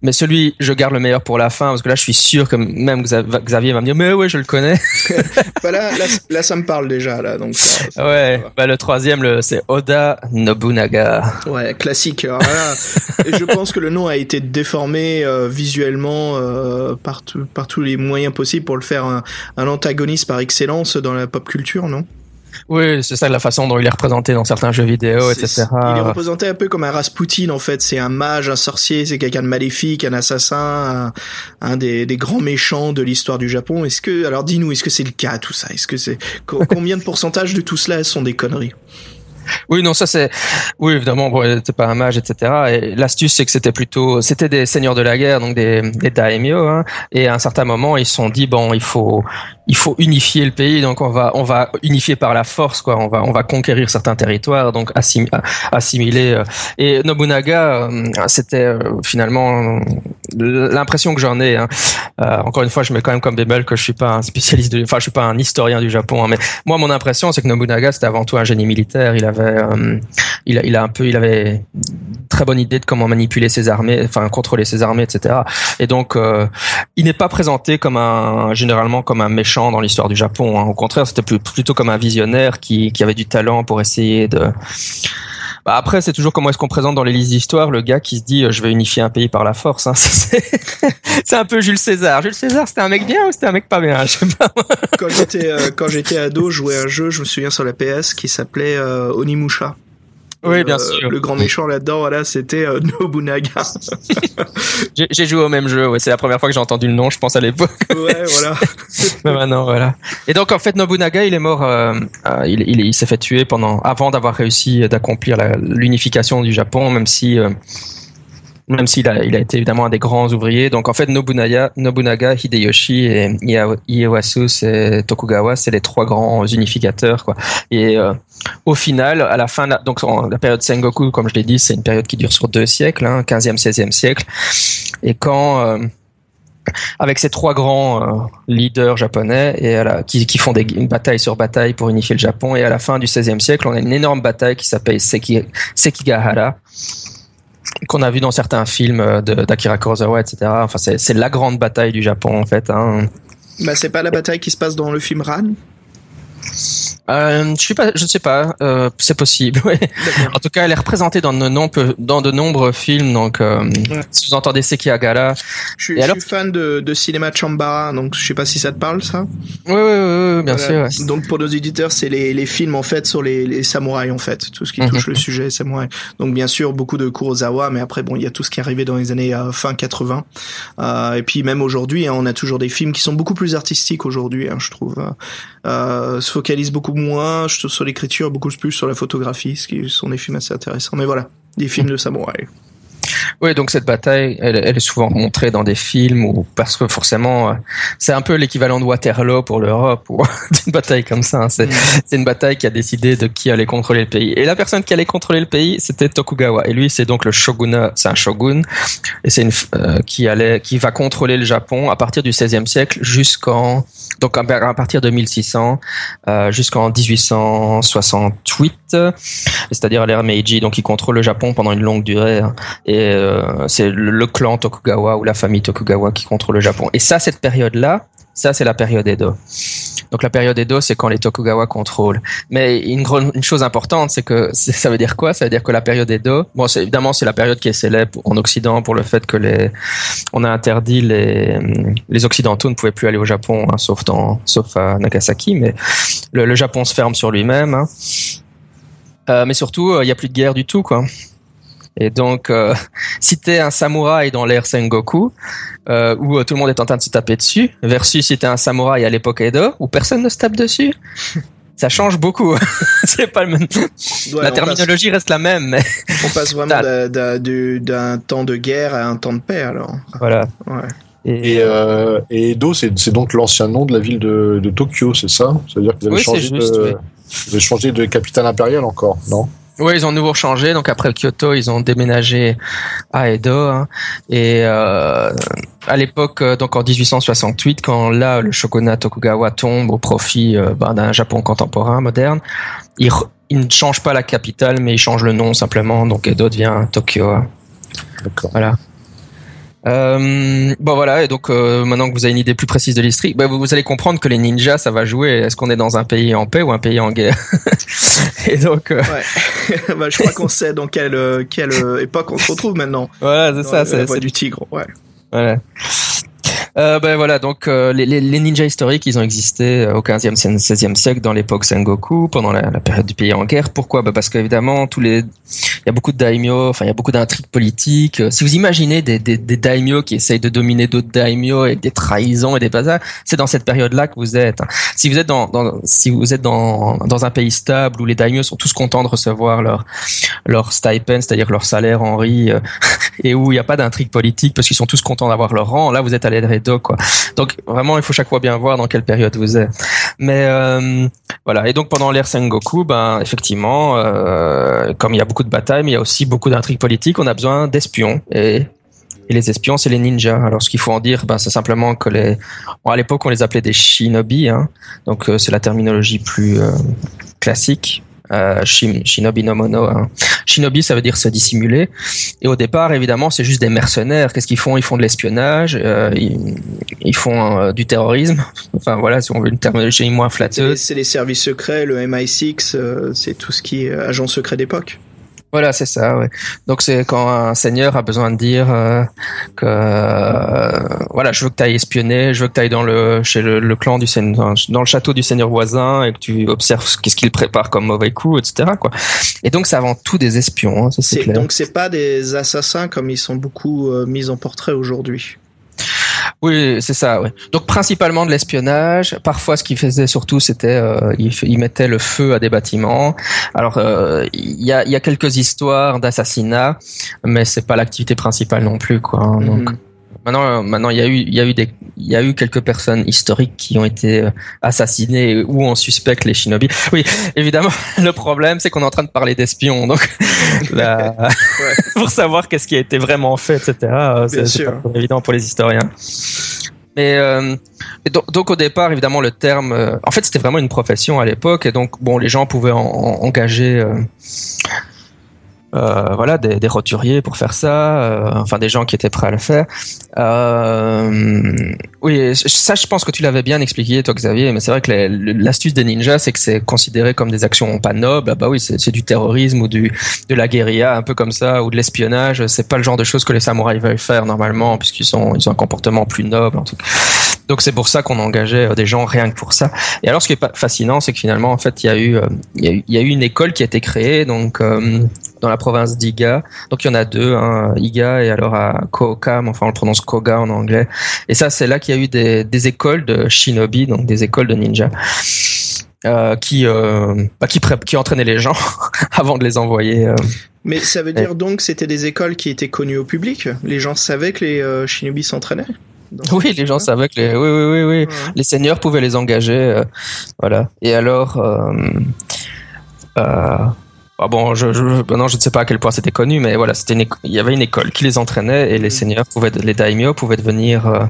mais celui je garde le meilleur pour la fin parce que là je suis sûr que même Xavier va me dire mais ouais je le connais. bah là, là, ça me parle déjà là donc. ouais, bah le troisième c'est Oda Nobunaga. Ouais, classique. Alors je pense que le nom a été déformé euh, visuellement par, par tous les moyens possibles pour le faire un, un antagoniste par excellence dans la pop culture, non? Oui, c'est ça la façon dont il est représenté dans certains jeux vidéo, etc. Il est représenté un peu comme un Rasputin en fait. C'est un mage, un sorcier, c'est quelqu'un de maléfique, un assassin, un, des, des, grands méchants de l'histoire du Japon. Est-ce que, alors dis-nous, est-ce que c'est le cas tout ça? Est-ce que c'est combien de pourcentage de tout cela sont des conneries? Oui, non, ça c'est, oui, évidemment, bon, c'était pas un mage, etc. Et l'astuce, c'est que c'était plutôt, c'était des seigneurs de la guerre, donc des, des daimyo, hein. Et à un certain moment, ils se sont dit, bon, il faut, il faut unifier le pays, donc on va, on va unifier par la force, quoi. On va, on va conquérir certains territoires, donc assimiler. Euh. Et Nobunaga, euh, c'était euh, finalement, l'impression que j'en ai. Hein. Encore une fois, je mets quand même comme bémol que je suis pas un spécialiste, de, enfin je suis pas un historien du Japon, hein, mais moi mon impression c'est que Nobunaga c'était avant tout un génie militaire. Il avait, euh, il, il a un peu, il avait très bonne idée de comment manipuler ses armées, enfin contrôler ses armées, etc. Et donc il n'est pas présenté comme un généralement comme un méchant dans l'histoire du Japon. Hein. Au contraire, c'était plutôt comme un visionnaire qui, avait du talent pour essayer de bah après, c'est toujours comment est-ce qu'on présente dans les listes d'histoire le gars qui se dit euh, je vais unifier un pays par la force. Hein. C'est un peu Jules César. Jules César, c'était un mec bien ou c'était un mec pas bien? Je sais pas. quand j'étais euh, quand j'étais ado, je jouais un jeu, je me souviens sur la PS qui s'appelait euh, Onimusha. Oui, bien sûr. Le grand méchant là-dedans, voilà, c'était euh, Nobunaga. j'ai joué au même jeu, ouais, c'est la première fois que j'ai entendu le nom, je pense à l'époque. ouais, voilà. Mais maintenant, voilà. Et donc, en fait, Nobunaga, il est mort, euh, euh, il, il, il s'est fait tuer pendant, avant d'avoir réussi d'accomplir l'unification du Japon, même si même s'il a, il a été évidemment un des grands ouvriers. Donc en fait, Nobunaga, Nobunaga Hideyoshi et Ieyasu et Tokugawa, c'est les trois grands unificateurs. Quoi. Et euh, au final, à la fin, donc la période Sengoku, comme je l'ai dit, c'est une période qui dure sur deux siècles, hein, 15e, 16e siècle. Et quand euh, avec ces trois grands euh, leaders japonais et à la, qui, qui, font des, une bataille sur bataille pour unifier le Japon. Et à la fin du 16e siècle, on a une énorme bataille qui s'appelle Seki, Sekigahara, qu'on a vu dans certains films euh, d'Akira Kurosawa, etc. Enfin, c'est la grande bataille du Japon, en fait. Hein. Bah, c'est pas la bataille qui se passe dans le film Ran euh, je suis pas, je ne sais pas, euh, c'est possible. Ouais. En tout cas, elle est représentée dans de nombreux, dans de nombreux films. Donc, euh, ouais. si vous entendez Seki Agala, je suis, je alors... suis fan de, de cinéma Chambara, donc je sais pas si ça te parle, ça. Oui, oui, oui, bien voilà. sûr. Donc pour nos éditeurs, c'est les, les films en fait sur les, les samouraïs en fait, tout ce qui touche mm -hmm. le sujet samouraï. Donc bien sûr beaucoup de Kurosawa, mais après bon, il y a tout ce qui est arrivé dans les années euh, fin 80. Euh, et puis même aujourd'hui, hein, on a toujours des films qui sont beaucoup plus artistiques aujourd'hui, hein, je trouve. Euh, se focalise beaucoup moins sur l'écriture, beaucoup plus sur la photographie, ce qui sont des films assez intéressants. Mais voilà, des films de samouraï. Oui, donc cette bataille, elle, elle, est souvent montrée dans des films ou parce que forcément, euh, c'est un peu l'équivalent de Waterloo pour l'Europe ou d'une bataille comme ça. Hein. C'est mm. une bataille qui a décidé de qui allait contrôler le pays. Et la personne qui allait contrôler le pays, c'était Tokugawa. Et lui, c'est donc le shogunat, c'est un shogun, et c'est une euh, qui allait, qui va contrôler le Japon à partir du 16e siècle jusqu'en donc à partir de 1600 euh, jusqu'en 1868, c'est-à-dire à l'ère Meiji. Donc il contrôle le Japon pendant une longue durée. Hein. Et euh, c'est le clan Tokugawa ou la famille Tokugawa qui contrôle le Japon. Et ça, cette période-là, ça c'est la période Edo. Donc la période Edo, c'est quand les Tokugawa contrôlent. Mais une, une chose importante, c'est que ça veut dire quoi? Ça veut dire que la période Edo, bon, évidemment, c'est la période qui est célèbre en Occident pour le fait que les, on a interdit les, les Occidentaux ne pouvaient plus aller au Japon, hein, sauf dans, sauf à Nagasaki, mais le, Japon se ferme sur lui-même. Hein. Euh, mais surtout, il euh, n'y a plus de guerre du tout, quoi. Et donc, euh, si t'es un samouraï dans l'ère Sengoku, euh, où tout le monde est en train de se taper dessus, versus si t'es un samouraï à l'époque Edo, où personne ne se tape dessus, ça change beaucoup. c'est pas le même. Ouais, la terminologie passe... reste la même, mais on passe vraiment d'un temps de guerre à un temps de paix alors. Voilà. Ouais. Et, et, euh, et Edo, c'est donc l'ancien nom de la ville de, de Tokyo, c'est ça? C'est-à-dire que vous avez, oui, changé, juste, de, oui. vous avez changé de capitale impériale encore, non? Oui, ils ont nouveau changé. Donc après Kyoto, ils ont déménagé à Edo. Hein. Et euh, à l'époque, donc en 1868, quand là le shogunat Tokugawa tombe au profit euh, ben, d'un Japon contemporain moderne, il, il, ne change pas la capitale, mais il change le nom simplement. Donc Edo devient Tokyo. D'accord. Voilà. Euh, bon voilà, et donc euh, maintenant que vous avez une idée plus précise de l'histoire, bah, vous, vous, allez comprendre que les ninjas, ça va jouer. Est-ce qu'on est dans un pays en paix ou un pays en guerre Et donc, euh... ouais. bah, je crois qu'on sait dans quelle quelle époque on se retrouve maintenant. Voilà, c'est ça. C'est du tigre. Ouais. Voilà. Euh, ben voilà, donc euh, les, les, ninjas historiques, ils ont existé au 15e, 16e siècle dans l'époque Sengoku, pendant la, la, période du pays en guerre. Pourquoi? Ben Parce qu'évidemment, tous les, il y a beaucoup de daimyo, enfin il y a beaucoup d'intrigues politiques. Si vous imaginez des, des, des daimyo qui essayent de dominer d'autres daimyo avec des trahisons et des bazars, c'est dans cette période-là que vous êtes. Si vous êtes dans, dans, si vous êtes dans, dans un pays stable où les daimyo sont tous contents de recevoir leur leur stipend, c'est-à-dire leur salaire en riz, et où il n'y a pas d'intrigue politique parce qu'ils sont tous contents d'avoir leur rang, là vous êtes à l'aide Donc vraiment, il faut chaque fois bien voir dans quelle période vous êtes. Mais euh, voilà. Et donc pendant l'ère Sengoku, ben effectivement, euh, comme il y a beaucoup de batailles, mais il y a aussi beaucoup d'intrigues politiques, on a besoin d'espions. Et les espions, c'est les ninjas. Alors, ce qu'il faut en dire, ben, c'est simplement que à l'époque, on les appelait des shinobi. Hein. Donc, euh, c'est la terminologie plus classique. Euh, shinobi no mono. Hein. Shinobi, ça veut dire se dissimuler. Et au départ, évidemment, c'est juste des mercenaires. Qu'est-ce qu'ils font? Ils font de l'espionnage, euh, ils, font euh, du terrorisme. Enfin voilà, si on veut une terminologie moins flatteuse. C'est les, services secrets, le MI6, euh, c'est tout ce qui est agent secret d'époque. Voilà, c'est ça. Ouais. Donc c'est quand un seigneur a besoin de dire euh, que euh, voilà, je veux que tu ailles espionner, je veux que tu ailles dans le chez le, clan du seigneur, dans le château du seigneur voisin et que tu observes qu'est-ce qu'il prépare comme mauvais coup, etc. Quoi. Et donc c'est avant tout des espions. Hein, c'est donc c'est pas des assassins comme ils sont beaucoup euh, mis en portrait aujourd'hui. Oui, c'est ça. Donc principalement de l'espionnage. Parfois, ce qu'ils faisaient surtout, c'était euh, ils, mettaient le feu à des bâtiments. Alors euh, il y, a, y, a, quelques histoires d'assassinats, mais c'est pas l'activité principale non plus, quoi. Hein. Mhm. Maintenant, maintenant, il y a eu, il y a eu des, il y a eu quelques personnes historiques qui ont été euh, assassinées ou on suspecte les shinobi. Oui, évidemment, le problème, c'est qu'on est en train de parler d'espions, donc pour savoir qu'est-ce qui a été vraiment fait, etc. Euh, c'est pas évident pour les historiens. Mais euh, donc, au départ, évidemment, le terme, euh, en fait, c'était vraiment une profession à l'époque, et donc bon, les gens pouvaient en, engager. Euh, euh, voilà, des, roturiers pour faire ça, euh, enfin des gens qui étaient prêts à le faire. Euh, oui, ça, je pense que tu l'avais bien expliqué, toi, Xavier, mais c'est vrai que l'astuce des ninjas, c'est que c'est considéré comme des actions pas nobles. Ah bah oui, c'est du terrorisme ou du de la guérilla, un peu comme ça, ou de l'espionnage. C'est pas le genre de choses que les samouraïs veulent faire normalement, puisqu'ils ils ont un comportement plus noble. En tout. Donc c'est pour ça qu'on engageait des gens rien que pour ça. Et alors, ce qui est fascinant, c'est que finalement, en fait, il y a eu il y a eu, il y a eu une école qui a été créée, donc dans la province d'Iga. Donc il y en a deux, hein, Iga et alors à Kokam, enfin on le prononce Koga en anglais. Et ça c'est là qu'il y a eu des, des, écoles de shinobi, donc des écoles de ninja. Euh, qui euh, bah, qui, qui entraînaient les gens avant de les envoyer. Euh. Mais ça veut dire donc c'était des écoles qui étaient connues au public? Les gens savaient que les euh, shinobi s'entraînaient? Oui, les gens savaient que les oui oui oui oui les seigneurs pouvaient les engager, voilà. Et alors. Ah bon, je, je, non, je ne sais pas à quel point c'était connu, mais voilà, c'était il y avait une école qui les entraînait et les mm. seigneurs pouvaient, les daimyo pouvaient devenir, euh,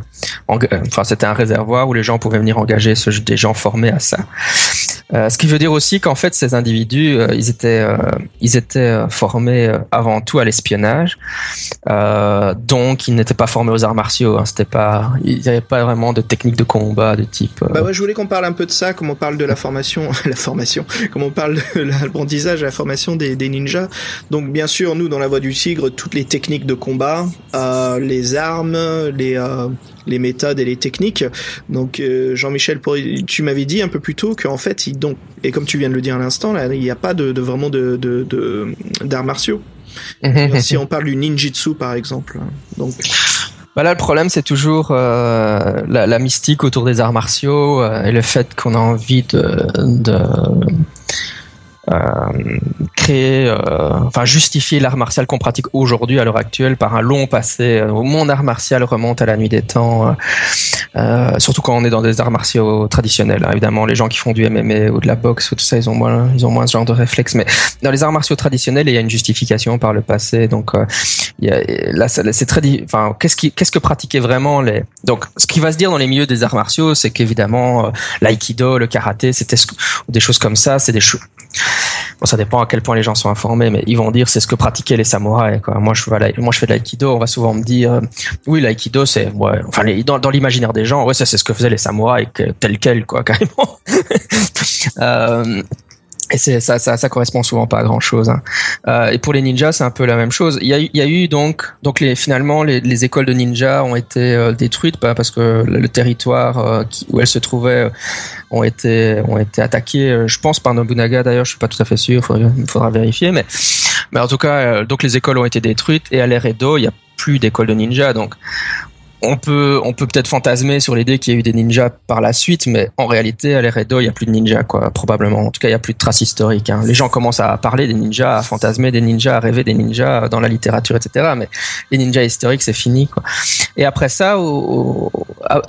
enfin, c'était un réservoir où les gens pouvaient venir engager ce, des gens formés à ça. Euh, ce qui veut dire aussi qu'en fait, ces individus, euh, ils étaient, euh, ils étaient formés avant tout à l'espionnage, donc ils n'étaient pas formés aux arts martiaux. Hein, c'était pas, il n'y avait pas vraiment de technique de combat de type. Bah ouais, je voulais qu'on parle un peu de ça, comme on parle de la formation, la formation, comme on parle de l'apprentissage, la formation des, des, ninjas. Donc bien sûr, nous dans la Voie du Tigre, toutes les techniques de combat, les armes, les les méthodes et les techniques. Donc Jean-Michel, tu m'avais dit un peu plus tôt qu'en fait, donc, et comme tu viens de le dire à l'instant, là, il n'y a pas de, de vraiment de, d'arts martiaux. Si on parle du ninjitsu par exemple. Donc. Bah là, le problème, c'est toujours euh, la, la, mystique autour des arts martiaux euh, et le fait qu'on a envie de, de créer, euh, enfin justifier l'art martial qu'on pratique aujourd'hui à l'heure actuelle par un long passé. Euh, mon art martial remonte à la nuit des temps, surtout quand on est dans des arts martiaux traditionnels. Hein. Évidemment, les gens qui font du MMA ou de la boxe ou tout ça, ils ont moins, ils ont moins ce genre de réflexe. Mais dans les arts martiaux traditionnels, il y a une justification par le passé. Donc y a, là, c'est très, enfin, qu'est-ce qui, qu'est-ce que pratiquaient vraiment les. Donc, ce qui va se dire dans les milieux des arts martiaux, c'est qu'évidemment, l'aïkido, le karaté, c'était des choses comme ça, c'est des Bon, ça dépend à quel point les gens sont informés, mais ils vont dire c'est ce que pratiquaient les samouraïs. Quoi. Moi, je, moi, je fais de l'aïkido. On va souvent me dire, euh, oui, l'aïkido, c'est, enfin, dans, dans l'imaginaire des gens, ouais, ça, c'est ce que faisaient les samouraïs, tel quel, quoi, carrément. euh, et ça, ça, correspond souvent pas à grand chose. Hein. Euh, et pour les ninjas, c'est un peu la même chose. Il y a, eu donc, donc les, finalement, les, les écoles de ninjas ont été euh, détruites parce que le, territoire euh, où elles se trouvaient ont été, ont été. Je pense par Nobunaga d'ailleurs, je suis pas tout à fait sûr. Il faudra, vérifier, mais, mais en tout cas, donc les écoles ont été détruites et à l'ère Edo, il y a plus d'écoles de ninjas. Donc on peut on peut peut-être fantasmer sur l'idée qu'il y a eu des ninjas par la suite, mais en réalité, à l'ère Edo, il y a plus de ninjas, quoi, probablement. En tout cas, il y a plus de traces historiques. Hein. Les gens commencent à parler des ninjas, à fantasmer des ninjas, à rêver des ninjas dans la littérature, etc. Mais les ninjas historiques, c'est fini, quoi. Et après ça, au,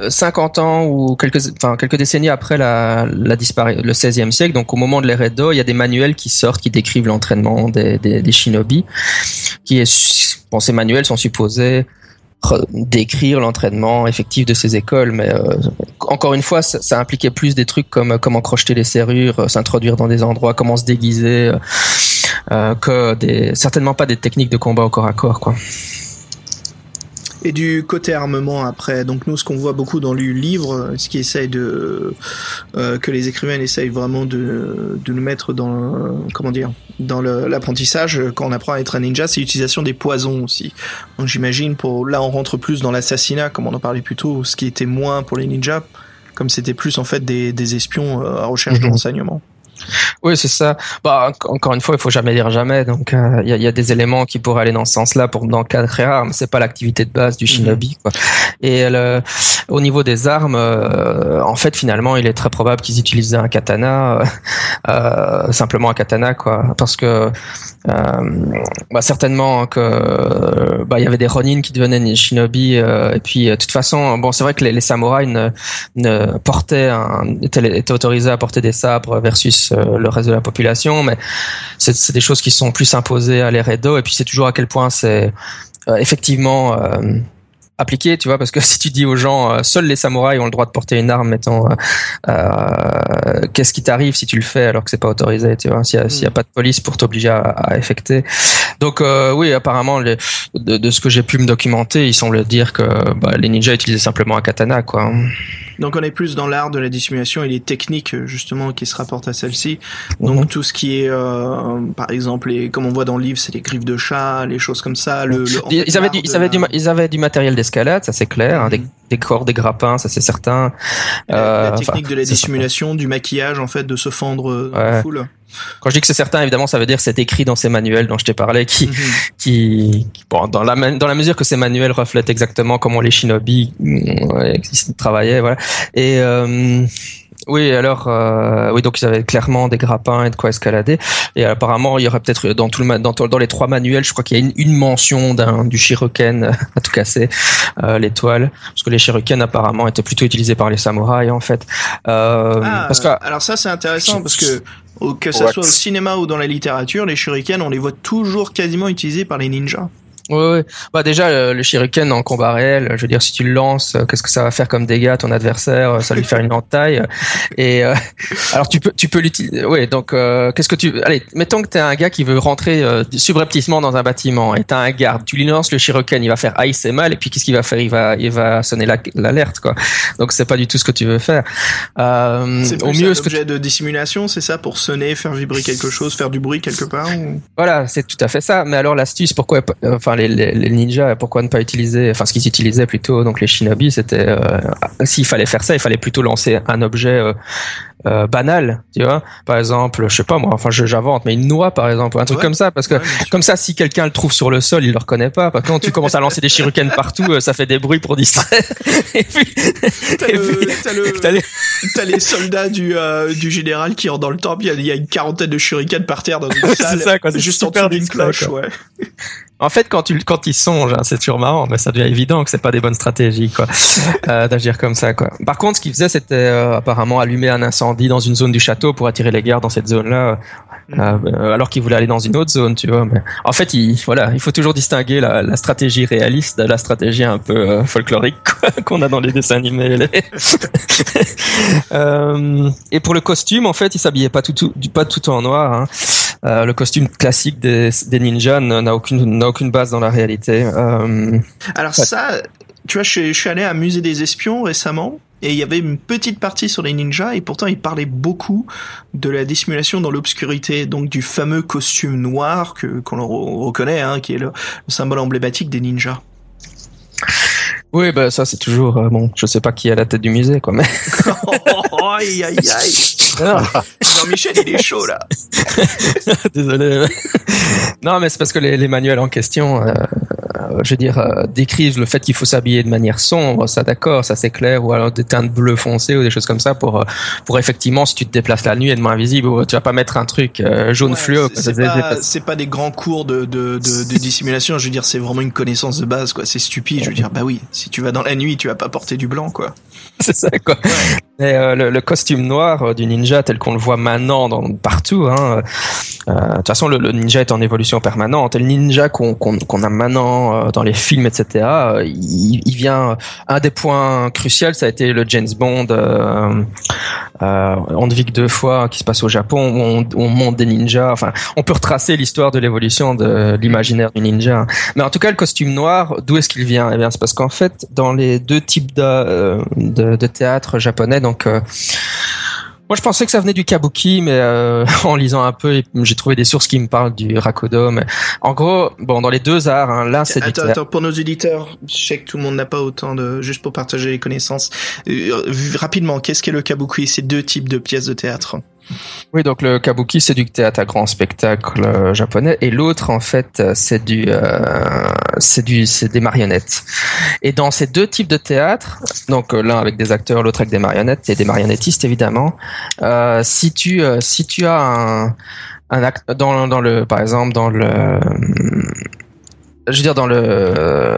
50 ans ou quelques, enfin, quelques décennies après la, disparition, le 16e siècle, donc au moment de l'ère Edo, il y a des manuels qui sortent qui décrivent l'entraînement des, des, des shinobi, qui est, bon, ces manuels sont supposés décrire l'entraînement effectif de ces écoles, mais encore une fois, ça, impliquait plus des trucs comme comment crocheter les serrures, s'introduire dans des endroits, comment se déguiser, que des certainement pas des techniques de combat au corps à corps, quoi. Et du côté armement après, donc nous ce qu'on voit beaucoup dans le livre, ce qui essaye de euh, que les écrivains essayent vraiment de, de nous mettre dans comment dire dans l'apprentissage quand on apprend à être un ninja, c'est l'utilisation des poisons aussi. Donc j'imagine pour là on rentre plus dans l'assassinat comme on en parlait plus tôt, ce qui était moins pour les ninjas, comme c'était plus en fait des, des espions euh, à recherche de mhm. renseignements. Oui, c'est ça. Bah, encore une fois, il faut jamais dire jamais. Donc, euh, il y, a, des éléments qui pourraient aller dans ce sens-là pour dans le cas très rare, mais c'est pas l'activité de base du mhm. shinobi. Quoi. Et au niveau des armes, euh, en fait, finalement, il est très probable qu'ils utilisaient un katana, euh, simplement un katana, quoi, parce que bah, certainement que bah, il y avait des ronin qui devenaient shinobi, et puis de toute façon, bon, c'est vrai que les, samouraïs ne, ne portaient, un, étaient, étaient autorisés à porter des sabres versus euh, le reste de la population, mais c'est des choses qui sont plus imposées à l'ère Edo, et puis c'est toujours à quel point c'est euh, effectivement euh, appliqué, tu vois, parce que si tu dis aux gens, seuls les samouraïs ont le droit de porter une arme, mettons, qu'est-ce qui t'arrive si tu le fais alors que c'est pas autorisé, tu vois, s'il n'y a, a, pas de police pour t'obliger à, à, effecter. Donc oui, apparemment, les, de, ce que j'ai pu me documenter, il semble dire que bah, les ninjas utilisaient simplement un katana, quoi. Donc on est plus dans l'art de la dissimulation et les techniques justement qui se rapportent à celle-ci. Donc mhm. tout ce qui est, euh, par exemple, les, comme on voit dans le livre, c'est les griffes de chat, les choses comme ça. Le, ils, avaient du, ils, avaient du, ils avaient du matériel d'escalade, ça c'est clair, hein, des, mhm. Des, corps, des grappins, ça c'est certain. La, euh, technique de la dissimulation, du maquillage en fait, de se fendre dans la foule. Quand je dis que c'est certain, évidemment, ça veut dire que c'est écrit dans ces manuels dont je t'ai parlé, qui, mhm. qui, bon, dans la, dans la mesure que ces manuels reflètent exactement comment les shinobi euh, travaillaient, voilà. Et euh, oui, alors euh, oui, donc ils avaient clairement des grappins et de quoi escalader. Et apparemment, il y aurait peut-être dans tout le dans, dans les trois manuels, je crois qu'il y a une, une mention d'un du shuriken à tout casser euh, l'étoile, parce que les shuriken apparemment étaient plutôt utilisés par les samouraïs en fait. Euh, ah, parce que alors ça c'est intéressant parce que que ça soit au cinéma ou dans la littérature, les shurikens, on les voit toujours quasiment utilisés par les ninjas. Ouais, Bah déjà le, shuriken en combat réel, je veux dire si tu le lances, euh, qu'est-ce que ça va faire comme dégâts à ton adversaire euh, Ça va lui faire une entaille. Et euh, alors tu peux tu peux l'utiliser. Oui, donc qu'est-ce que tu allez, mettons que tu es un gars qui veut rentrer subrepticement dans un bâtiment et tu as un garde, tu lui lances le shuriken, il va faire aïe, c'est mal et puis qu'est-ce qu'il va faire? Il va il va sonner l'alerte quoi. Donc c'est pas du tout ce que tu veux faire. c'est au mieux un objet de dissimulation, c'est ça pour sonner, faire vibrer quelque chose, faire du bruit quelque part Voilà, c'est tout à fait ça. Mais alors l'astuce pourquoi enfin les, ninjas, pourquoi ne pas utiliser, enfin ce qu'ils utilisaient plutôt, donc les shinobi, c'était euh, s'il fallait faire ça, il fallait plutôt lancer un objet euh, euh, banal, tu vois. Par exemple, je sais pas moi, enfin j'invente, mais une noix par exemple, un truc comme ça, parce que comme ça, si quelqu'un le trouve sur le sol, il le reconnaît pas. Par contre, tu commences à lancer des shurikens partout, ça fait des bruits pour distraire. et puis, t'as les soldats du du général qui rentrent dans le temple, il y, a, une quarantaine de shurikens par terre dans une salle, ça, quoi, juste en dessous d'une cloche, ouais. En fait, quand tu quand ils songent, hein, c'est toujours marrant, mais ça devient évident que c'est pas des bonnes stratégies, quoi, euh, d'agir comme ça, quoi. Par contre, ce qu'ils faisaient, c'était euh, apparemment allumer un incendie dans une zone du château pour attirer les gardes dans cette zone-là, euh, mm. alors qu'ils voulaient aller dans une autre zone, tu vois. Mais en fait, il voilà, il faut toujours distinguer la, la stratégie réaliste de la stratégie un peu folklorique qu'on a dans les dessins animés. et pour le costume, en fait, ils s'habillaient pas tout, tout pas tout en noir. Hein. Euh, le costume classique des, des ninjas n'a aucune, n'a aucune base dans la réalité. Euh, Alors ça, tu vois, je, suis allé à un musée des espions récemment. Et il y avait une petite partie sur les ninjas et pourtant il parlait beaucoup de la dissimulation dans l'obscurité, donc du fameux costume noir que qu'on reconnaît, hein, qui est le, symbole emblématique des ninjas. Oui, bah ça c'est toujours euh, bon. Je sais pas qui est à la tête du musée, quoi. Mais... aïe aïe aïe. Jean-Michel, il est chaud là. Désolé. non, mais c'est parce que les, les, manuels en question, euh, je veux dire, euh, décrivent le fait qu'il faut s'habiller de manière sombre. Ça, d'accord, ça c'est clair. Ou alors des teintes bleu foncé ou des choses comme ça pour euh, pour effectivement, si tu te déplaces la nuit et de main invisible, tu vas pas mettre un truc euh, jaune fluo. C'est pas, pas, des grands cours de, de, de, de dissimulation. Je veux dire, c'est vraiment une connaissance de base, quoi. C'est stupide. Je veux dire, bah oui, si tu vas dans la nuit, tu vas pas porter du blanc, quoi. c'est ça, quoi. Et, euh, le, le, costume noir du ninja tel qu'on le voit maintenant dans, partout, hein, euh, de toute façon, le, ninja est en évolution permanente. Et le ninja qu'on a maintenant dans dans les films, etc. Il, il, vient un des points cruciaux, ça a été le James Bond euh, que deux fois qui se passe au Japon où on, on monte des ninjas. Enfin, on peut retracer l'histoire de l'évolution de l'imaginaire du ninja. Mais en tout cas, le costume noir, d'où est-ce qu'il vient? Eh bien, c'est parce qu'en fait, dans les deux types de, euh, de, de théâtre japonais, donc euh, moi, je pensais que ça venait du kabuki, mais euh, en lisant un peu, j'ai trouvé des sources qui me parlent du rakodo. Mais en gros, bon, dans les deux arts, hein, là, c'est attends, attends, pour nos éditeurs, je sais que tout le monde n'a pas autant de, juste pour partager les connaissances. Euh, rapidement, qu'est-ce qu'est le kabuki? C'est deux types de pièces de théâtre. Oui, donc le kabuki c'est du théâtre à grand spectacle euh, japonais et l'autre en fait c'est du euh, c'est du c'est des marionnettes. Et dans ces deux types de théâtre, donc euh, l'un avec des acteurs, l'autre avec des marionnettes et des marionnettistes évidemment, euh, si tu euh, si tu as un un acte dans dans le par exemple dans le je veux dire dans le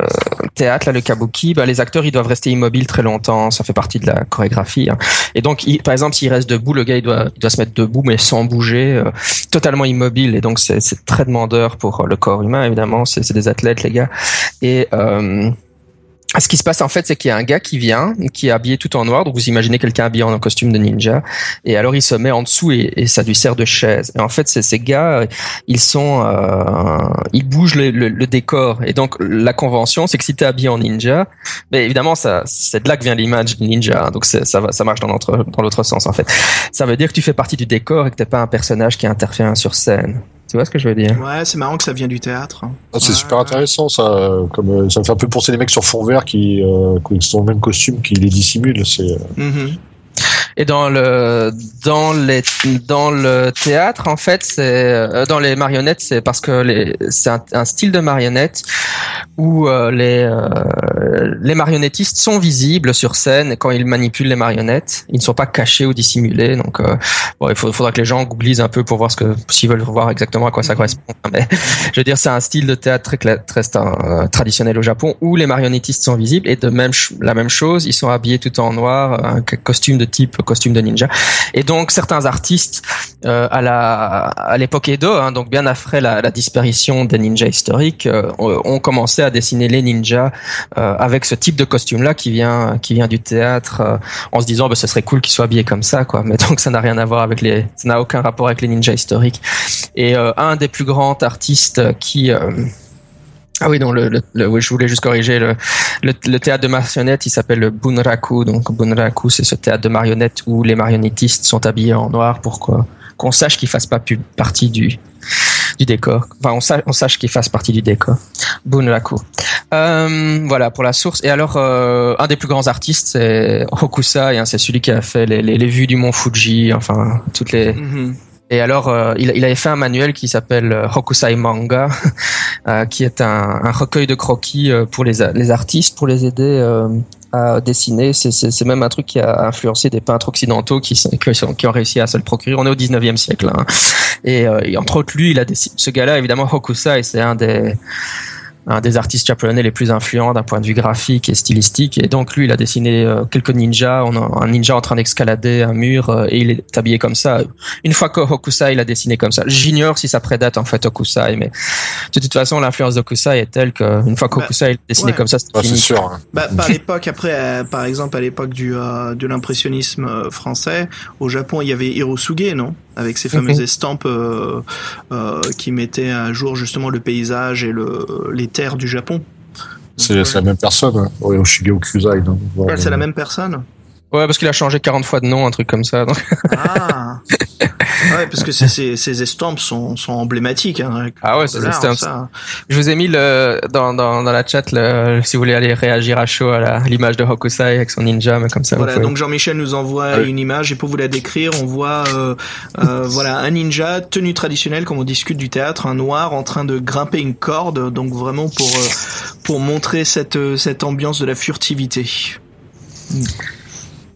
théâtre, là, le kabuki, bah, les acteurs ils doivent rester immobiles très longtemps, ça fait partie de la chorégraphie. Hein. Et donc, par exemple, s'il reste debout, le gars il doit, il doit se mettre debout mais sans bouger, euh, totalement immobile. Et donc, c'est très demandeur pour le corps humain, évidemment. C'est des athlètes, les gars. Et euh, ce qui se passe en fait, c'est qu'il y a un gars qui vient, qui est habillé tout en noir. Donc vous imaginez quelqu'un habillé en costume de ninja, et alors il se met en dessous et, ça lui sert de chaise. Et en fait, ces gars, ils sont, euh, ils bougent le, décor. Et donc la convention, c'est que si tu es habillé en ninja, mais évidemment, ça, c'est de là que vient l'image ninja. Donc ça, ça marche dans l'autre, dans l'autre sens en fait. Ça veut dire que tu fais partie du décor et que t'es pas un personnage qui intervient sur scène. Tu vois ce que je veux dire? Ouais, c'est marrant que ça vient du théâtre. Ah, c'est ouais, super ouais. intéressant ça. Comme euh, ça me fait un peu penser les mecs sur fond vert qui, euh, qui sont le même costume qui les dissimulent. C'est. euh, Mm -hmm. Et dans le dans les dans le théâtre en fait c'est euh, dans les marionnettes c'est parce que c'est un, style de marionnette où euh, les euh, les marionnettistes sont visibles sur scène quand ils manipulent les marionnettes. Ils ne sont pas cachés ou dissimulés donc euh, bon il faudra que les gens googlisent un peu pour voir ce que s'ils veulent voir exactement à quoi ça correspond. Mais je veux dire c'est un style de théâtre très très euh, traditionnel au Japon où les marionnettistes sont visibles. Et de même la même chose ils sont habillés tout en noir un costume de type costume de ninja. Et donc certains artistes euh, à la à l'époque Edo, hein, donc bien après la, la disparition des ninjas historiques, euh, ont commencé à dessiner les ninjas euh, avec ce type de costume là qui vient qui vient du théâtre, euh, en se disant bah, ce serait cool qu'ils soient habillés comme ça quoi. Mais donc ça n'a rien à voir avec les, ça n'a aucun rapport avec les ninjas historiques. Et euh, un des plus grands artistes qui ah oui, donc le, le, le je voulais juste corriger le, le, le théâtre de marionnettes, il s'appelle le bunraku. Donc bunraku, c'est ce théâtre de marionnettes où les marionnettistes sont habillés en noir pour qu'on sache qu'ils fassent pas partie du du décor. Enfin, on, sa on sache qu'ils fassent partie du décor. Bunraku. Euh, voilà pour la source. Et alors, euh, un des plus grands artistes, c'est Hokusai. Hein, c'est celui qui a fait les, les, les, vues du mont Fuji. Enfin, toutes les. Mm -hmm. Et alors, euh, il, il, avait fait un manuel qui s'appelle euh, Hokusai Manga, euh, qui est un, un, recueil de croquis euh, pour les, les artistes, pour les aider euh, à dessiner. C'est même un truc qui a influencé des peintres occidentaux qui, qui ont réussi à se le procurer. On est au 19e siècle. Hein. Et, euh, et, entre autres, lui, il a dessiné, ce gars-là, évidemment, Hokusai, c'est un des un des artistes japonais les plus influents d'un point de vue graphique et stylistique. Et donc lui, il a dessiné euh, quelques ninjas, on a un ninja en train d'escalader un mur euh, et il est habillé comme ça. Une fois que Hokusai il a dessiné comme ça, j'ignore si ça prédate en fait Hokusai, mais de toute façon l'influence d'Hokusai est telle qu'une fois qu'Hokusai bah, il a dessiné ouais. comme ça, c'est sûr. Hein. Bah, par l'époque, après, euh, par exemple à l'époque du euh, de l'impressionnisme français, au Japon il y avait Hirosuge, non? Avec ces fameuses mm -hmm. estampes euh, euh, qui mettaient à jour justement le paysage et le, les du Japon. C'est euh, la même personne, hein. ouais, Okusai. Ouais, c'est la même personne Ouais, parce qu'il a changé 40 fois de nom, un truc comme ça. Donc. Ah Ouais, parce que ces, ces estampes sont, sont emblématiques. Hein, ah ouais, ces estampes. Ça. Je vous ai mis le, dans, dans, dans la chat, le, si vous voulez aller réagir à chaud à l'image de Hokusai avec son ninja, mais comme ça. Voilà, donc Jean-Michel nous envoie ouais. une image et pour vous la décrire, on voit euh, euh, voilà un ninja tenue traditionnelle comme on discute du théâtre, un noir en train de grimper une corde, donc vraiment pour euh, pour montrer cette cette ambiance de la furtivité.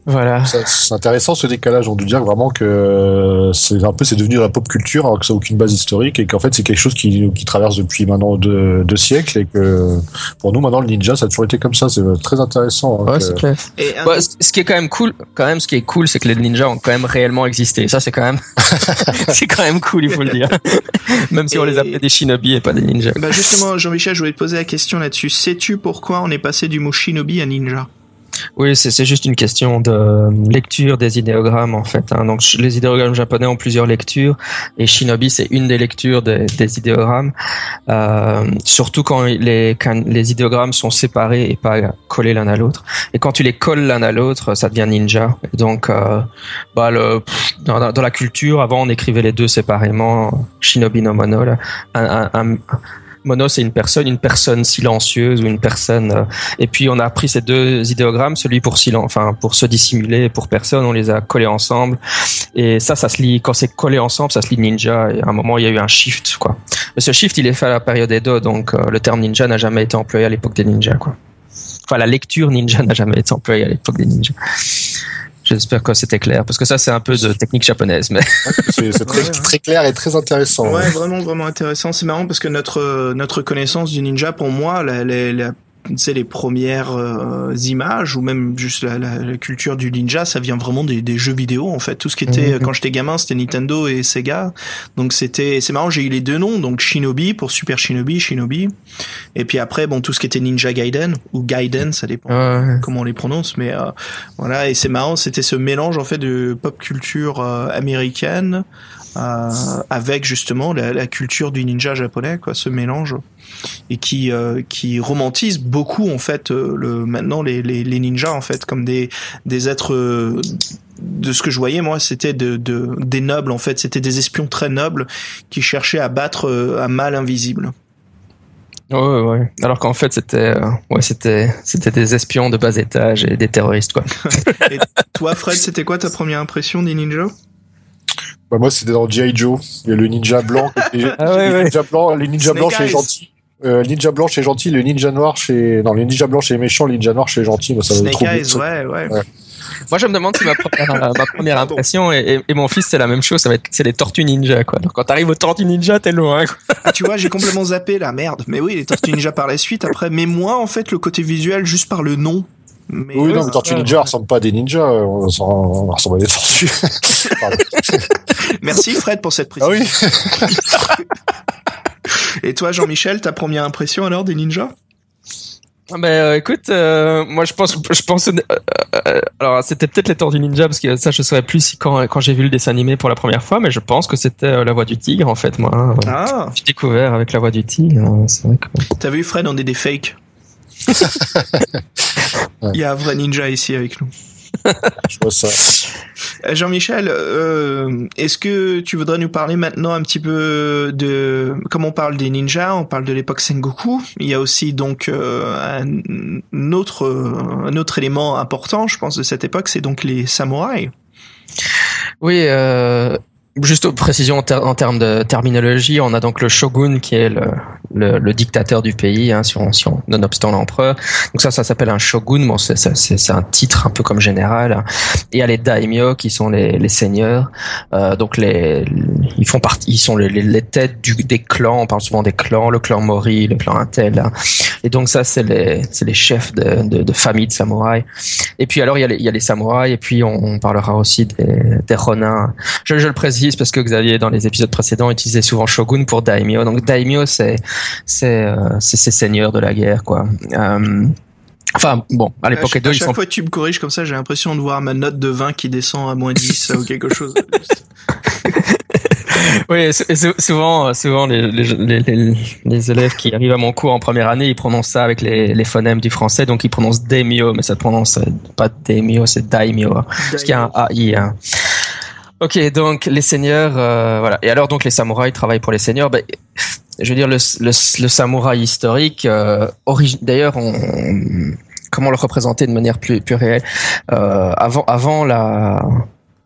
Voilà. C'est intéressant ce décalage. On peut dire vraiment que c'est un peu c'est devenu la pop culture alors que ça n'a aucune base historique et qu'en fait c'est quelque chose qui, qui traverse depuis maintenant deux, deux, siècles et que pour nous maintenant le ninja ça a toujours été comme ça. C'est très intéressant. Hein, ouais, c'est clair. Et ouais, ce qui est quand même cool, quand même, ce qui est cool, c'est que les ninjas ont quand même réellement existé. Ça c'est quand même, c'est quand même cool, il faut le dire. même si on les appelait des shinobi et pas des ninjas. Bah justement, Jean-Michel, je voulais te poser la question là-dessus. Sais-tu pourquoi on est passé du mot shinobi à ninja? Oui, c'est juste une question de lecture des idéogrammes en fait. Hein. Donc les idéogrammes japonais ont plusieurs lectures et Shinobi c'est une des lectures des, idéogrammes. Euh, surtout quand les, idéogrammes sont séparés et pas collés l'un à l'autre. Et quand tu les colles l'un à l'autre, ça devient ninja. Donc euh, bah le, dans, dans, la culture, avant on écrivait les deux séparément. Shinobi no Mono. Là. Un, un, Mono, c'est une personne, une personne silencieuse ou une personne. Euh, et puis on a pris ces deux idéogrammes, celui pour silence, enfin pour se dissimuler, pour personne, on les a collés ensemble. Et ça, ça se lit quand c'est collé ensemble, ça se lit ninja. Et à un moment, il y a eu un shift, quoi. Mais ce shift, il est fait à la période Edo, donc euh, le terme ninja n'a jamais été employé à l'époque des ninjas, quoi. Enfin, la lecture ninja n'a jamais été employée à l'époque des ninjas. J'espère que c'était clair, parce que ça, c'est un peu de technique japonaise. Mais... c'est très, très, clair et très intéressant. Ouais, vraiment, vraiment intéressant. C'est marrant parce que notre, notre connaissance du ninja, pour moi, la, la, la c'est les premières euh, images ou même juste la, la, culture du ninja, ça vient vraiment des, des, jeux vidéo en fait. Tout ce qui était mhm. quand j'étais gamin, c'était Nintendo et Sega. Donc c'était c'est marrant, j'ai eu les deux noms, donc Shinobi pour Super Shinobi, Shinobi. Et puis après bon tout ce qui était Ninja Gaiden ou Gaiden, ça dépend comment on les prononce mais euh, voilà et c'est marrant, c'était ce mélange en fait de pop culture euh, américaine euh, avec justement la, la, culture du ninja japonais, quoi, ce mélange et qui euh, qui romantise beaucoup en fait euh, le maintenant les, les, les ninjas en fait comme des des êtres de ce que je voyais moi c'était de, de des nobles en fait c'était des espions très nobles qui cherchaient à battre un mal invisible. Ouais, ouais. Alors qu'en fait, c'était, ouais, c'était, c'était des espions de bas étage et des terroristes, quoi. et toi, Fred, c'était quoi ta première impression des ninjas? Bah moi, c'était dans G.I. Joe. Il y a le ninja blanc. ah ouais, les ninja blancs, les ninjas blancs chez les gentils. Euh, ninja blanc chez gentil, le ninja noir chez non, le ninja blanc chez méchant, le ninja noir chez gentil. ça Snake Eyes, ouais, ouais, ouais. Moi, je me demande si ma première, ma première impression et, et, mon fils, c'est la même chose. Ça va être, c'est les tortues ninja, quoi. Donc, quand t'arrives aux tortues ninja, t'es loin, quoi. Ah, tu vois, j'ai complètement zappé la merde. Mais oui, les tortues ninja par la suite, après. Mais moi, en fait, le côté visuel, juste par le nom, mais oui, non, mais Tortue Ninja ressemble pas à des ninjas, on ressemble à des tortues. Merci Fred pour cette précision. Ah oui. Et toi, Jean-Michel, ta première impression alors des ninjas? Ben euh, écoute, euh, moi je pense, je pense, euh, alors c'était peut-être les Tortues Ninja parce que ça je saurais plus si quand quand j'ai vu le dessin animé pour la première fois, mais je pense que c'était la voix du tigre en fait moi. Hein. Ah. J'ai découvert avec la voix du tigre. Hein, c'est vrai que. T'as vu Fred, on est des fakes. Il y a un vrai ninja ici avec nous. Je vois ça. Euh, Jean-Michel, euh, est-ce que tu voudrais nous parler maintenant un petit peu de comme on parle des ninjas, on parle de l'époque Sengoku. Il y a aussi donc euh, un autre un autre élément important, je pense, de cette époque, c'est donc les samouraïs. Oui, Juste précision en, termes de terminologie, on a donc le shogun qui est le, le, le dictateur du pays, hein, si on, si on, nonobstant l'empereur. Donc ça, ça s'appelle un shogun. Bon, c'est un titre un peu comme général. Et il y a les daimyo qui sont les, les seigneurs. Euh, donc les, ils font partie, ils sont les, les, têtes du, des clans. On parle souvent des clans, le clan Mori, le clan Intel. Hein. Et donc ça, c'est les, les chefs de, de, de, famille de samouraïs. Et puis alors il y a les, il y a samouraïs. Et puis on, on parlera aussi des, des ronins. Je, je le précise parce que Xavier dans les épisodes précédents utilisait souvent shogun pour daimyo. Donc daimyo c'est c'est euh, c'est ces seigneurs de la guerre quoi. Euh, enfin, bon, à l'époque, À chaque fois que tu me corriges comme ça, j'ai l'impression de voir ma note de 20 qui descend à moins 10 ou quelque chose. oui, souvent, souvent les, les, les, élèves qui arrivent à mon cours en première année, ils prononcent ça avec les, les phonèmes du français, donc ils prononcent daimyo, mais ça prononce pas daimyo, c'est daimyo, parce qu'il y a un AI. Hein. Ok, donc les seigneurs, euh, voilà. Et alors donc les samouraïs travaillent pour les seigneurs. Ben, je veux dire le, le, le samouraï historique, euh, d'ailleurs, on, comment le représenter de manière plus, plus réelle? Euh, Avant, avant la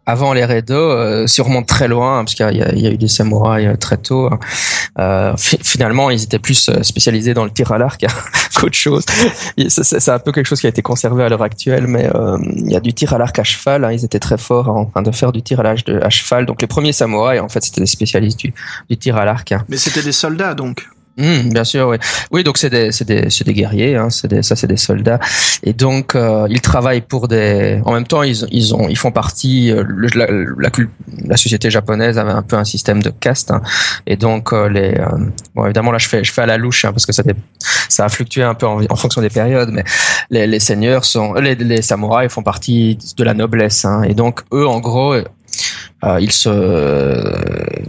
avant les Redo, euh, très loin, parce qu'il y, y, a eu des samouraïs euh, très tôt, hein, euh, finalement, ils étaient plus euh, spécialisés dans le tir à l'arc qu'autre chose. C'est un peu quelque chose qui a été conservé à l'heure actuelle, mais il y a du tir à l'arc à cheval. Hein, ils étaient très forts en train de faire du tir à l'arc à cheval. Donc les premiers samouraïs, en fait, c'était des spécialistes du, du tir à l'arc. Hein. Mais c'était des soldats, donc. Mmh, bien sûr, oui. Oui, donc c'est des, c'est des, c'est des guerriers, hein, c'est des, ça c'est des soldats, et donc euh, ils travaillent pour des. En même temps, ils, ils ont, ils font partie. Euh, la, la, la, société japonaise avait un peu un système de caste, hein, et donc euh, les. Euh, bon, évidemment là, je fais, je fais à la louche hein, parce que ça, ça a fluctué un peu en, en, fonction des périodes, mais les, les seigneurs sont, les, les samouraïs font partie de la noblesse, hein, et donc eux, en gros, euh, ils se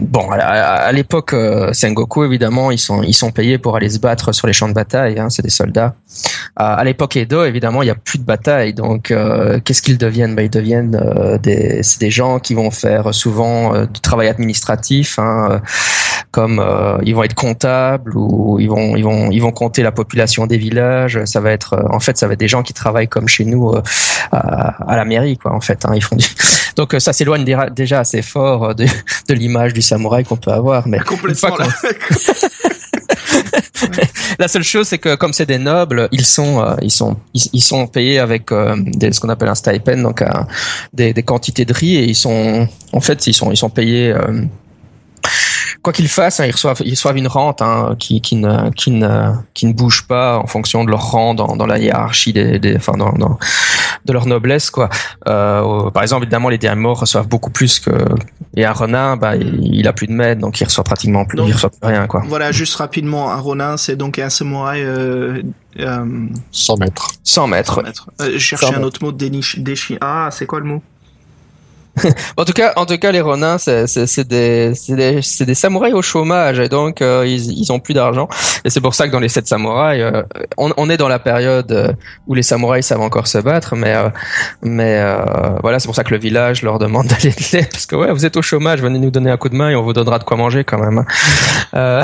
bon à, à l'époque euh, Sengoku évidemment ils sont ils sont payés pour aller se battre sur les champs de bataille hein, c'est des soldats. Euh, à l'époque Edo évidemment il y a plus de bataille donc euh, qu'est-ce qu'ils deviennent? Bah, ils deviennent euh, des c'est des gens qui vont faire souvent euh, du travail administratif hein, comme ils vont être comptables ou ils vont ils vont ils vont compter la population des villages. Ça va être en fait ça va être des gens qui travaillent comme chez nous à, à, la mairie quoi en fait hein, ils font du... donc ça s'éloigne déjà assez fort de, de l'image du samouraï qu'on peut avoir. Mais Complètement. la seule chose, c'est que comme c'est des nobles, ils sont, euh, ils sont, ils, ils, sont payés avec euh, des, ce qu'on appelle un stipend, donc euh, des, des, quantités de riz, et ils sont, en fait, ils sont, ils sont payés quoi qu'ils fassent, hein, ils reçoivent, ils reçoivent une rente hein, qui, qui, ne, qui, ne, qui ne bouge pas en fonction de leur rang dans, dans la hiérarchie des, des enfin dans, dans, de leur noblesse quoi. Euh, par exemple, évidemment, les derniers morts reçoivent beaucoup plus que et un renard, bah, il, a plus de maîtres, donc il reçoit pratiquement plus, donc, il reçoit plus rien quoi. Voilà, juste rapidement, un renard, c'est donc un samouraï. Euh, euh, 100 mètres. 100 mètres. 100 mètres. Euh, je cherchais un autre mot de déchi. Ah, c'est quoi le mot? En tout cas, en tout cas, les Ronins, c'est des, des, des, samouraïs au chômage et donc euh, ils, ils ont plus d'argent. Et c'est pour ça que dans les sept samouraïs, euh, on, on, est dans la période euh, où les samouraïs savent encore se battre, mais euh, mais euh, voilà, c'est pour ça que le village leur demande d'aller de l'aide parce que ouais, vous êtes au chômage, venez nous donner un coup de main et on vous donnera de quoi manger quand même.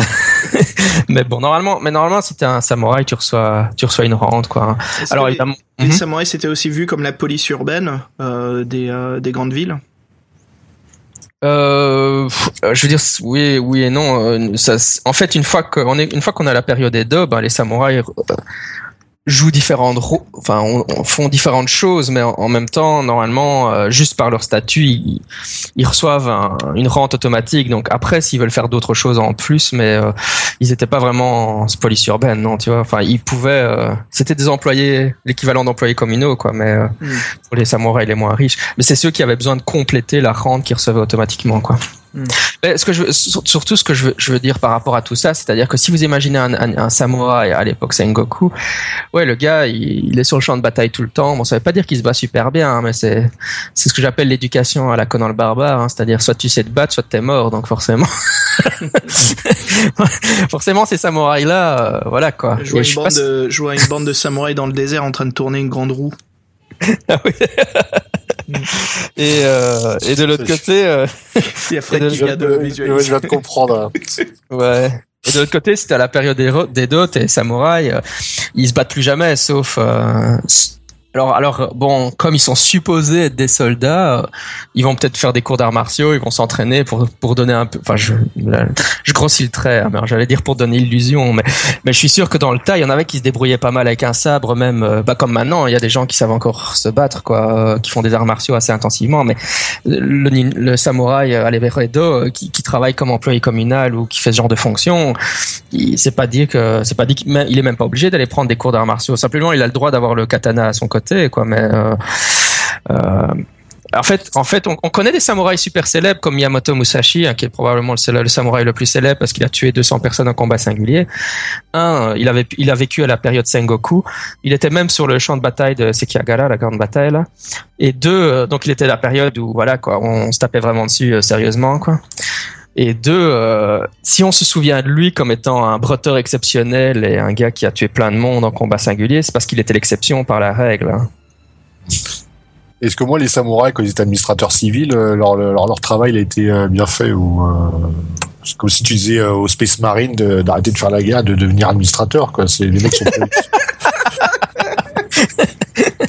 Hein. mais bon, normalement, mais normalement, si t'es un samouraï, tu reçois tu reçois une rente quoi. Alors évidemment. Les mm -hmm. samouraïs, c'était aussi vu comme la police urbaine euh, des, euh, des grandes villes? Euh, je veux dire oui, oui et non. Ça, en fait, une fois qu'on est, une fois qu'on a la période Edo, ben, les samouraïs jouent différentes enfin on, on font différentes choses mais en, en même temps normalement euh, juste par leur statut ils, ils reçoivent un, une rente automatique. Donc après s'ils veulent faire d'autres choses en plus mais euh, ils n'étaient pas vraiment en police urbaine non tu vois. Enfin ils pouvaient euh, c'était des employés l'équivalent d'employés communaux quoi mais mm. pour les samouraïs les moins riches. Mais c'est ceux qui avaient besoin de compléter la rente qu'ils recevaient automatiquement quoi Mm. Mais ce que je veux, surtout ce que je veux, je veux dire par rapport à tout ça, c'est-à-dire que si vous imaginez un, un, un samouraï à l'époque Sengoku, ouais, le gars, il, il, est sur le champ de bataille tout le temps. Bon, ça veut pas dire qu'il se bat super bien, hein, mais c'est, c'est ce que j'appelle l'éducation à la Conan le barbare, hein, c'est-à-dire soit tu sais te battre, soit t'es mort, donc forcément, forcément ces samouraïs-là, euh, voilà quoi. Une bande de, je vois une bande de samouraïs dans le désert en train de tourner une grande roue. ah oui. et, euh, et de l'autre côté, euh, il y a Fred qui vient de visualiser. Je vais te comprendre. ouais. Et de l'autre côté, c'était à la période des, des dots et samouraïs, euh, ils se battent plus jamais, sauf euh, alors, alors bon, comme ils sont supposés être des soldats, euh, ils vont peut-être faire des cours d'arts martiaux, ils vont s'entraîner pour pour donner un peu. Enfin, je je grossis le trait. Hein, J'allais dire pour donner illusion, mais mais je suis sûr que dans le tas, il y en avait qui se débrouillaient pas mal avec un sabre, même. Euh, bah comme maintenant, il y a des gens qui savent encore se battre, quoi, euh, qui font des arts martiaux assez intensivement. Mais le, le samouraï à l'Everedo qui, qui travaille comme employé communal ou qui fait ce genre de fonction, c'est pas dit que c'est pas dit qu'il est même pas obligé d'aller prendre des cours d'arts martiaux. Simplement, il a le droit d'avoir le katana à son côté quoi. Mais euh, euh, en fait, en fait, on, on, connaît des samouraïs super célèbres comme Yamato Musashi, hein, qui est probablement le, samouraï le plus célèbre parce qu'il a tué 200 personnes en combat singulier. Un, il avait, il a vécu à la période Sengoku. Il était même sur le champ de bataille de Sekigahara, la grande bataille. Et deux, euh, donc il était la période où voilà quoi, on se tapait vraiment dessus sérieusement quoi. Et deux, euh, si on se souvient de lui comme étant un breteur exceptionnel et un gars qui a tué plein de monde en combat singulier, c'est parce qu'il était l'exception par la règle. Hein. Est-ce que moi, les samouraïs, quand ils étaient administrateurs civils, leur, leur, leur travail a été bien fait ou euh, comme si tu disais euh, au Space Marine d'arrêter de, de, faire la guerre, de devenir administrateur, quoi. C'est les mecs sont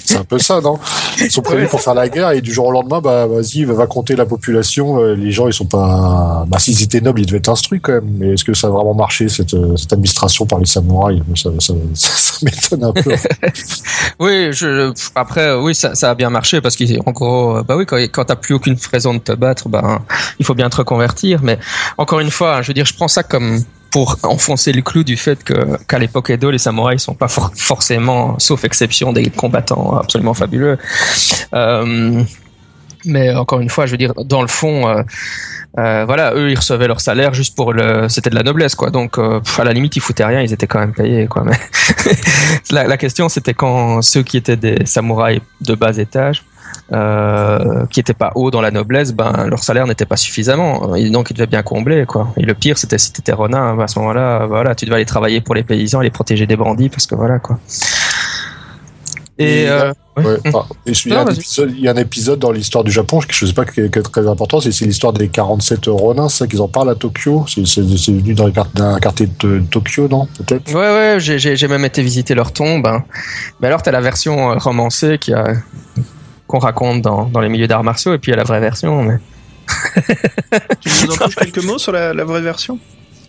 C'est un peu ça, non? Ils sont prévus pour faire la guerre et du jour au lendemain, bah vas-y, va compter la population. Euh, les gens, ils sont pas. Bah s'ils étaient nobles, ils devaient être instruits quand même. Mais est-ce que ça a vraiment marché cette, euh, administration par les samouraïs? Ça, m'étonne un peu. oui, après, oui, ça, a bien marché parce qu'en gros, bah oui, quand, quand t'as plus aucune raison de te battre, bah il faut bien te reconvertir. Mais encore une fois, je veux dire, je prends ça comme pour enfoncer le clou du fait que qu'à l'époque Edo, les samouraïs sont pas forcément, sauf exception, des combattants absolument fabuleux. Euh, mais encore une fois, je veux dire, dans le fond, euh, euh, voilà, eux, ils recevaient leur salaire juste pour le, c'était de la noblesse, quoi. Donc, à la limite, ils foutaient rien, ils étaient quand même payés, quoi. Mais la, la, question, c'était quand ceux qui étaient des samouraïs de bas étage euh, qui n'étaient pas hauts dans la noblesse, ben leur salaire n'était pas suffisamment, et donc ils devaient bien combler quoi. Et le pire, c'était si t'étais ronin, à ce moment-là, voilà, tu devais aller travailler pour les paysans et les protéger des bandits parce que voilà quoi. Et, euh, ouais. il, y a un épisode, dans l'histoire du Japon, que je sais pas qui est, très important, c'est l'histoire des 47 ronins, ça qu'ils en parlent à Tokyo. C'est venu dans un quartier de, Tokyo, non Peut-être? Ouais, ouais, j'ai même été visiter leur tombe. Hein. Mais alors, tu as la version euh, romancée qui a, qu'on raconte dans, dans les milieux d'arts martiaux, et puis il y a la vraie version. Mais... tu nous en touches quelques mots sur la, la vraie version?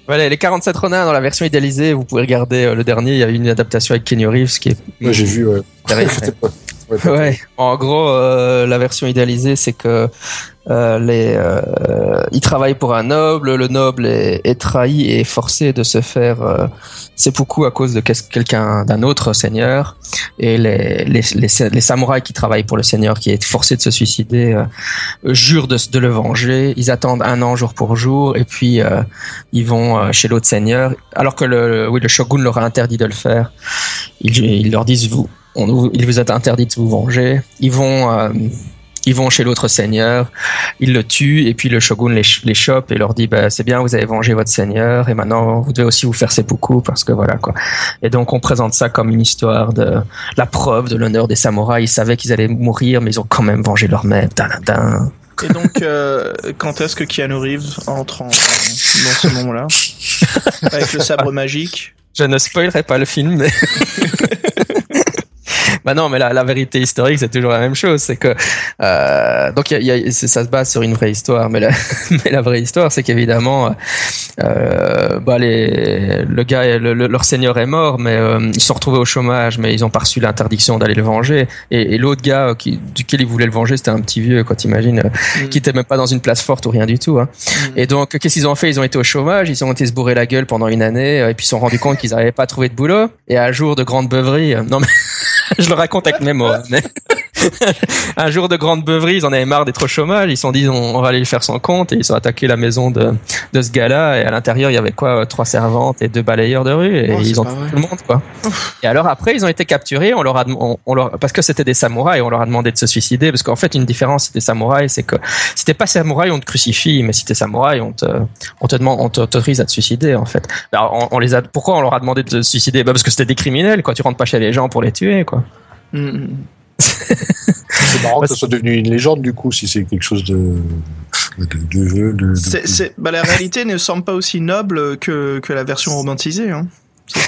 Voilà, les 47 Ronin dans la version idéalisée, vous pouvez regarder euh, le dernier, il y a une adaptation avec Kenny Reeves qui est. Moi j'ai vu, ouais. ouais. En gros, euh, la version idéalisée, c'est que euh, les, euh, il travaille pour un noble, le noble est, est trahi et forcé de se faire euh, seppuku à cause de quelqu'un d'un autre seigneur, et les, les, les, les, samouraïs qui travaillent pour le seigneur, qui est forcé de se suicider, euh, jurent de, de, le venger. Ils attendent un an jour pour jour, et puis euh, ils vont chez l'autre seigneur, alors que le, oui, le shogun leur a interdit de le faire. Ils, ils leur disent vous, on, il vous est interdit de vous venger. Ils vont ils vont chez l'autre seigneur, ils le tuent et puis le shogun les, les chope et leur dit bah, c'est bien vous avez vengé votre seigneur et maintenant vous devez aussi vous faire seppuku parce que voilà quoi. Et donc on présente ça comme une histoire de la preuve de l'honneur des samouraïs. Ils savaient qu'ils allaient mourir mais ils ont quand même vengé leur maître. Et donc, euh, quand est-ce que Keanu Reeves entre en, dans ce moment-là? Avec le sabre magique? Je ne spoilerai pas le film, mais... bah non, mais la, la vérité historique, c'est toujours la même chose. C'est que euh, donc y a, y a, ça se base sur une vraie histoire, mais la, mais la vraie histoire, c'est qu'évidemment, euh, bah les, le gars, le, leur seigneur est mort, mais euh, ils se sont retrouvés au chômage, mais ils ont pas reçu l'interdiction d'aller le venger. Et, et l'autre gars qui, duquel ils voulaient le venger, c'était un petit vieux, quand t'imagines, mm. qui était même pas dans une place forte ou rien du tout. Hein. Mm. Et donc, qu'est-ce qu'ils ont fait? Ils ont été au chômage, ils ont été se bourrer la gueule pendant une année, et puis ils se sont rendus compte qu'ils n'avaient pas trouvé de boulot. Et à jour de grande beuverie, non mais je le raconte avec mes mots. un jour de grande beuverie, ils en avaient marre d'être au chômage. Ils se sont dit, on, va aller le faire sans compte. Et ils ont attaqué la maison de, de ce gars-là. Et à l'intérieur, il y avait quoi Trois servantes et deux balayeurs de rue. Et oh, ils ont tué tout le monde, quoi. et alors après, ils ont été capturés. On leur a, on, leur, parce que c'était des samouraïs, on leur a demandé de se suicider. Parce qu'en fait, une différence, t'es samouraï, c'est que si t'es pas samouraï, on te crucifie. Mais si t'es samouraï, on te, on te demande, on t'autorise à te suicider, en fait. Alors, on, les a, pourquoi on leur a demandé de se suicider? Bah Parce que c'était des criminels, quoi. Tu rentres pas chez les gens pour les tuer, quoi. Mm, mm. C'est marrant que ça soit devenu une légende du coup, si c'est quelque chose de. de, de, c'est, bah, la réalité ne semble pas aussi noble que, que la version romantisée. Hein.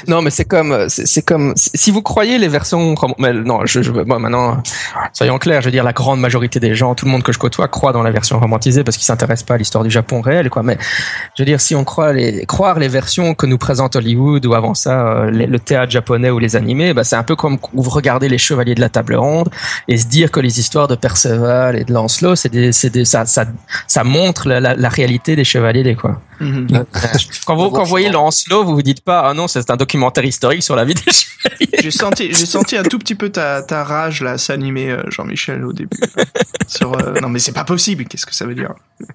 Non, mais c'est comme, c'est comme, si vous croyez les versions, mais non, je, je bon, maintenant, soyons clairs, je veux dire, la grande majorité des gens, tout le monde que je côtoie, croit dans la version romantisée parce qu'ils s'intéressent pas à l'histoire du Japon réel, quoi. Mais je veux dire, si on croit les, croire les versions que nous présente Hollywood ou avant ça, euh, le théâtre japonais ou les animés, bah, c'est un peu comme vous regardez les Chevaliers de la Table Ronde et se dire que les histoires de Perceval et de Lancelot, c'est des, c'est des, ça, ça, ça montre la, la, la réalité des chevaliers, des quoi. Mm-hmm. quand vous, quand vous voyez Lancelot, vous vous dites pas, ah non, c'est un documentaire historique sur la vie des J'ai senti, j'ai senti un tout petit peu ta, ta rage là s'animer, euh, Jean-Michel, au début. sur, euh, non, mais c'est pas possible. Qu'est-ce que ça veut dire?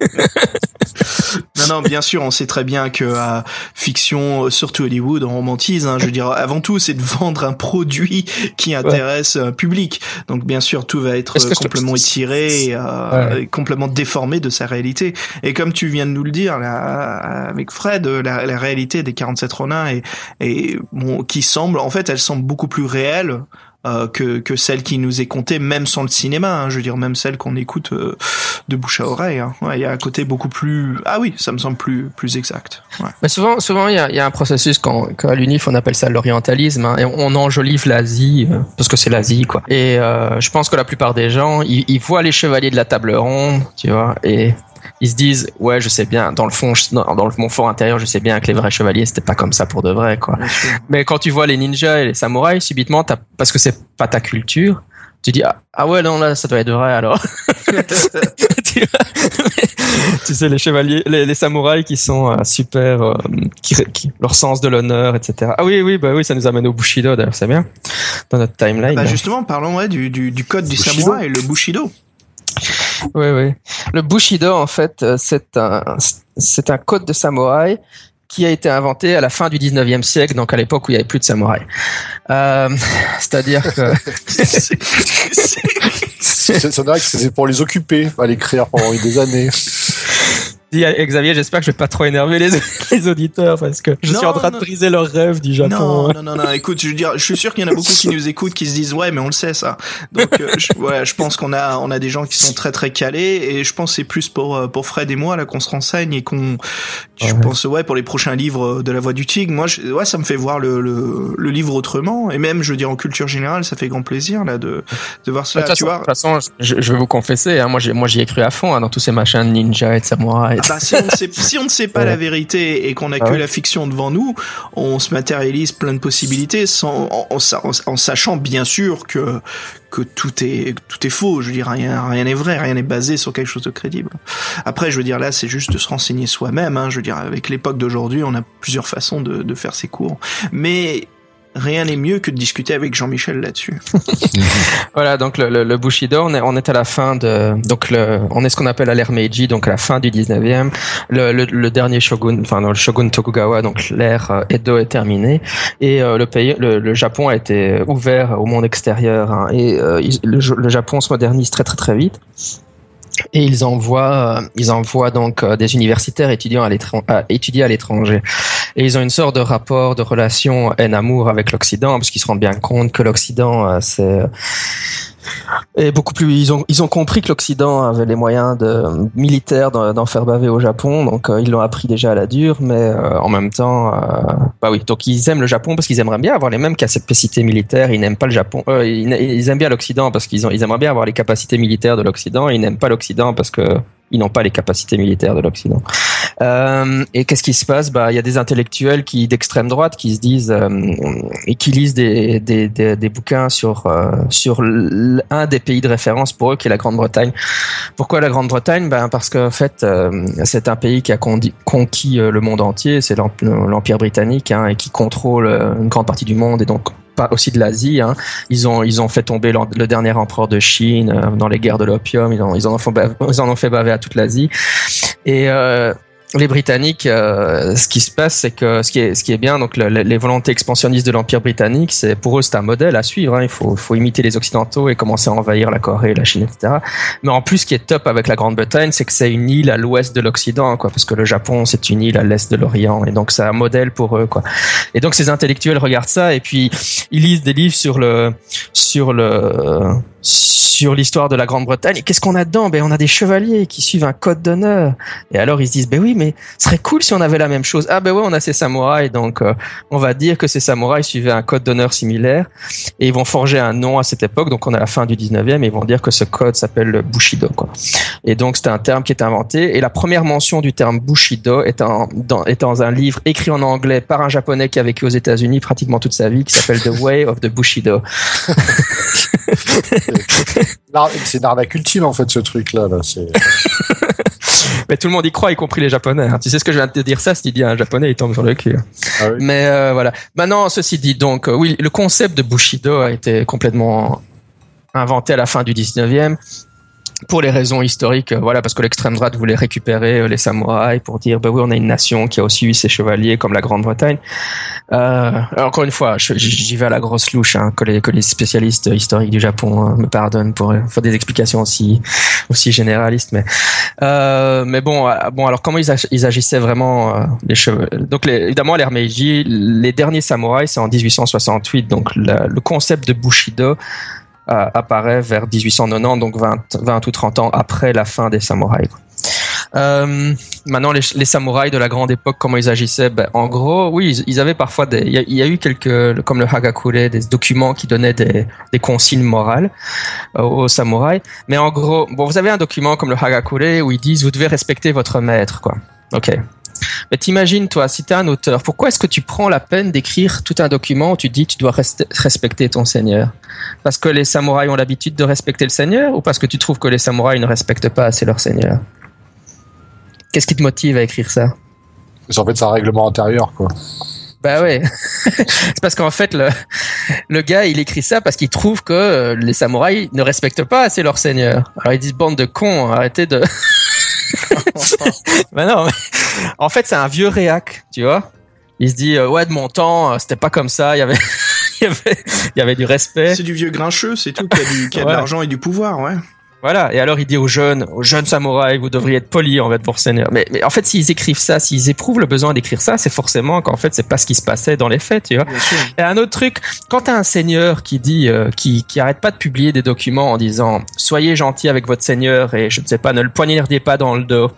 Non, non, bien sûr, on sait très bien que euh, fiction, surtout Hollywood, on romantise. Hein, je veux dire, avant tout, c'est de vendre un produit qui intéresse un public. Donc, bien sûr, tout va être complètement étiré, et, complètement déformé de sa réalité. Et comme tu viens de nous le dire là, avec Fred, la, la réalité des 47 Ronins et, qui semble, en fait, elle semble beaucoup plus réelle euh, que, que celle qui nous est contée, même sans le cinéma. Hein, je veux dire, même celle qu'on écoute euh, de bouche à oreille. Hein. Il y a un côté beaucoup plus. Ah oui, ça me semble plus plus exact. Mais souvent, souvent, il y a, un processus quand, à l'UNIF on appelle ça l'orientalisme, hein, et on enjolive l'Asie euh, parce que c'est l'Asie, quoi. Et euh, je pense que la plupart des gens, ils voient les chevaliers de la table ronde, tu vois, et ils se disent ouais je sais bien dans le fond je, dans, mon fort intérieur je sais bien que les vrais chevaliers c'était pas comme ça pour de vrai quoi. Mais quand tu vois les ninjas et les samouraïs subitement as, parce que c'est pas ta culture tu dis ah, ah, ouais non là ça doit être vrai alors. Tu, tu, sais les chevaliers les, les samouraïs qui sont euh, super euh, qui, qui, leur sens de l'honneur etc ah oui oui bah oui ça nous amène au bushido d'ailleurs c'est bien dans notre timeline. Bah, justement parlons ouais, du, du, du code du bushido. samouraï le bushido oui, oui. Le Bushido, en fait, euh, c'est un, c'est un code de samouraï qui a été inventé à la fin du 19e siècle, donc à l'époque où il n'y avait plus de samouraï. Euh, C'est-à-dire que... c'est pour les occuper, à l'écrire pendant des années. Xavier, j'espère que je vais pas trop énerver les, les auditeurs parce que je non, suis en train non. de briser leurs rêves du Japon. Non, non, non, non. Écoute, je veux dire, je suis sûr qu'il y en a beaucoup qui nous écoutent qui se disent ouais, mais on le sait ça. Donc, euh, je, pense qu'on a, on a des gens qui sont très très calés et je pense c'est plus pour euh, pour Fred et moi là qu'on se renseigne et qu'on, je ouais. pense ouais pour les prochains livres de la Voix du Tigre. Moi, je, ouais, ça me fait voir le, le, le livre autrement et même, je veux dire, en culture générale, ça fait grand plaisir là de de voir cela. De toute façon, je, je, vais vous confesser, hein, moi j'ai moi j'y ai cru à fond hein, dans tous ces machins de ninja et de samouraï. Ah bah, si on sait si on ne sait pas ouais. la vérité et qu'on a ah que ouais. la fiction devant nous, on se matérialise plein de possibilités sans, en, en, en, sachant bien sûr que que tout est tout est faux. Je veux dire, rien rien n'est vrai, rien n'est basé sur quelque chose de crédible. Après, je veux dire là, c'est juste de se renseigner soi-même. Hein, je veux dire, avec l'époque d'aujourd'hui, on a plusieurs façons de, de faire ses cours, mais rien n'est mieux que de discuter avec Jean-Michel là-dessus. voilà, donc le, Bushido, on est, on est à la fin de, donc le, on est ce qu'on appelle à l'ère Meiji, donc à la fin du 19e. Le, le, dernier shogun, enfin le shogun Tokugawa, donc l'ère Edo est terminée et euh, le pays, le, Japon a été ouvert au monde extérieur hein, et euh, le Japon se modernise très très très vite. Et ils envoient, ils envoient donc des universitaires étudiants à étudier à l'étranger. Et ils ont une sorte de rapport de relation haine-amour avec l'Occident, parce qu'ils se rendent bien compte que l'Occident, c'est et beaucoup plus ils ont compris que l'Occident avait les moyens militaires d'en faire baver au Japon donc euh, ils l'ont appris déjà à la dure mais euh, en même temps euh, bah oui. Donc ils aiment le Japon parce qu'ils aimeraient bien avoir les mêmes capacités militaires. Ils n'aiment pas le Japon ils, aiment bien l'Occident parce qu'ils ils aimeraient bien avoir les capacités militaires de l'Occident. Ils n'aiment pas l'Occident parce que ils n'ont pas les capacités militaires de l'Occident. Euh, et qu'est-ce qui se passe? Bah, il y a des intellectuels qui d'extrême droite qui se disent euh, et qui lisent des, des, des, bouquins sur euh, sur un des pays de référence pour eux, qui est la Grande-Bretagne. Pourquoi la Grande-Bretagne? Ben parce qu'en fait, c'est un pays qui a conquis le monde entier. C'est l'Empire britannique hein, et qui contrôle une grande partie du monde et donc aussi de l'Asie. Hein. Ils ont ils ont fait tomber le dernier empereur de Chine euh, dans les guerres de l'opium. Ils, ils, en ont fait baver, ils en ont fait baver à toute l'Asie. Et euh, les Britanniques, euh, ce qui se passe, c'est que ce qui est, ce qui est bien, donc le, les volontés expansionnistes de l'Empire britannique, c'est pour eux c'est un modèle à suivre. Hein. Il faut, faut imiter les Occidentaux et commencer à envahir la Corée, la Chine, etc. Mais en plus, ce qui est top avec la Grande-Bretagne, c'est que c'est une île à l'ouest de l'Occident, quoi, parce que le Japon c'est une île à l'est de l'Orient, et donc c'est un modèle pour eux, quoi. Et donc ces intellectuels regardent ça et puis ils lisent des livres sur le, sur le sur l'histoire de la Grande-Bretagne. Et qu'est-ce qu'on a dedans? Ben on a des chevaliers qui suivent un code d'honneur. Et alors ils se disent ben oui, mais ce serait cool si on avait la même chose. Ah ben ouais, on a ces samouraïs, donc euh, on va dire que ces samouraïs suivaient un code d'honneur similaire et ils vont forger un nom à cette époque. Donc on est à la fin du 19e et ils vont dire que ce code s'appelle le Bushido. Quoi. Et donc c'était un terme qui est inventé. Et la première mention du terme Bushido est, dans, est dans un livre écrit en anglais par un japonais qui a vécu aux États-Unis pratiquement toute sa vie, qui s'appelle The Way of the Bushido. c'est une arnaque ultime en fait ce truc là. là mais tout le monde y croit, y compris les Japonais. Tu sais ce que je viens de te dire ça, si tu dis un Japonais, il tombe sur le cul. Ah oui. Mais euh, voilà. Maintenant, ceci dit, donc euh, oui, le concept de Bushido a été complètement inventé à la fin du 19e pour les raisons historiques, euh, voilà, parce que l'extrême droite voulait récupérer euh, les samouraïs pour dire, bah oui, on a une nation qui a aussi eu ses chevaliers comme la Grande-Bretagne. Euh, encore une fois, j'y vais à la grosse louche, hein, que, les, spécialistes historiques du Japon hein, me pardonnent pour faire des explications aussi aussi généralistes, mais euh, mais bon, bon, alors comment ils, agissaient vraiment les cheveux? Donc évidemment, l'ère Meiji, les derniers samouraïs, c'est en 1868, donc le concept de Bushido apparaît vers 1890, donc 20, 20 ou 30 ans après la fin des samouraïs. Euh, maintenant, les, samouraïs de la grande époque, comment ils agissaient? Ben, En gros, oui, ils, avaient parfois des. Il y, a eu quelques, comme le Hagakure, des documents qui donnaient des, des consignes morales euh, aux samouraïs. Mais en gros, bon, vous avez un document comme le Hagakure où ils disent vous devez respecter votre maître, quoi. Ok. Mais t'imagines, toi, si t'es un auteur, pourquoi est-ce que tu prends la peine d'écrire tout un document où tu dis tu dois respecter ton seigneur? Parce que les samouraïs ont l'habitude de respecter le seigneur ou parce que tu trouves que les samouraïs ne respectent pas assez leur seigneur? Qu'est-ce qui te motive à écrire ça? C'est en fait c'est un règlement intérieur, quoi. Bah ouais. c'est parce qu'en fait, le, le gars, il écrit ça parce qu'il trouve que euh, les samouraïs ne respectent pas assez leur seigneur. Alors ils disent bande de cons, arrêtez de... bah non, en fait, c'est un vieux réac, tu vois. Il se dit, euh, ouais, de mon temps, euh, c'était pas comme ça, il y avait, il y avait, il y avait du respect. C'est du vieux grincheux, c'est tout, qui a, du, qui a de l'argent et du pouvoir, ouais. Voilà. Et alors il dit aux jeunes, aux jeunes samouraïs, vous devriez être polis en fait pour seigneur. Mais, mais en fait, s'ils écrivent ça, s'ils éprouvent le besoin d'écrire ça, c'est forcément qu'en fait c'est pas ce qui se passait dans les faits, tu vois. Et un autre truc, quand t'as un seigneur qui dit, euh, qui qui arrête pas de publier des documents en disant, soyez gentil avec votre seigneur et je ne sais pas, ne le poignardez pas dans le dos.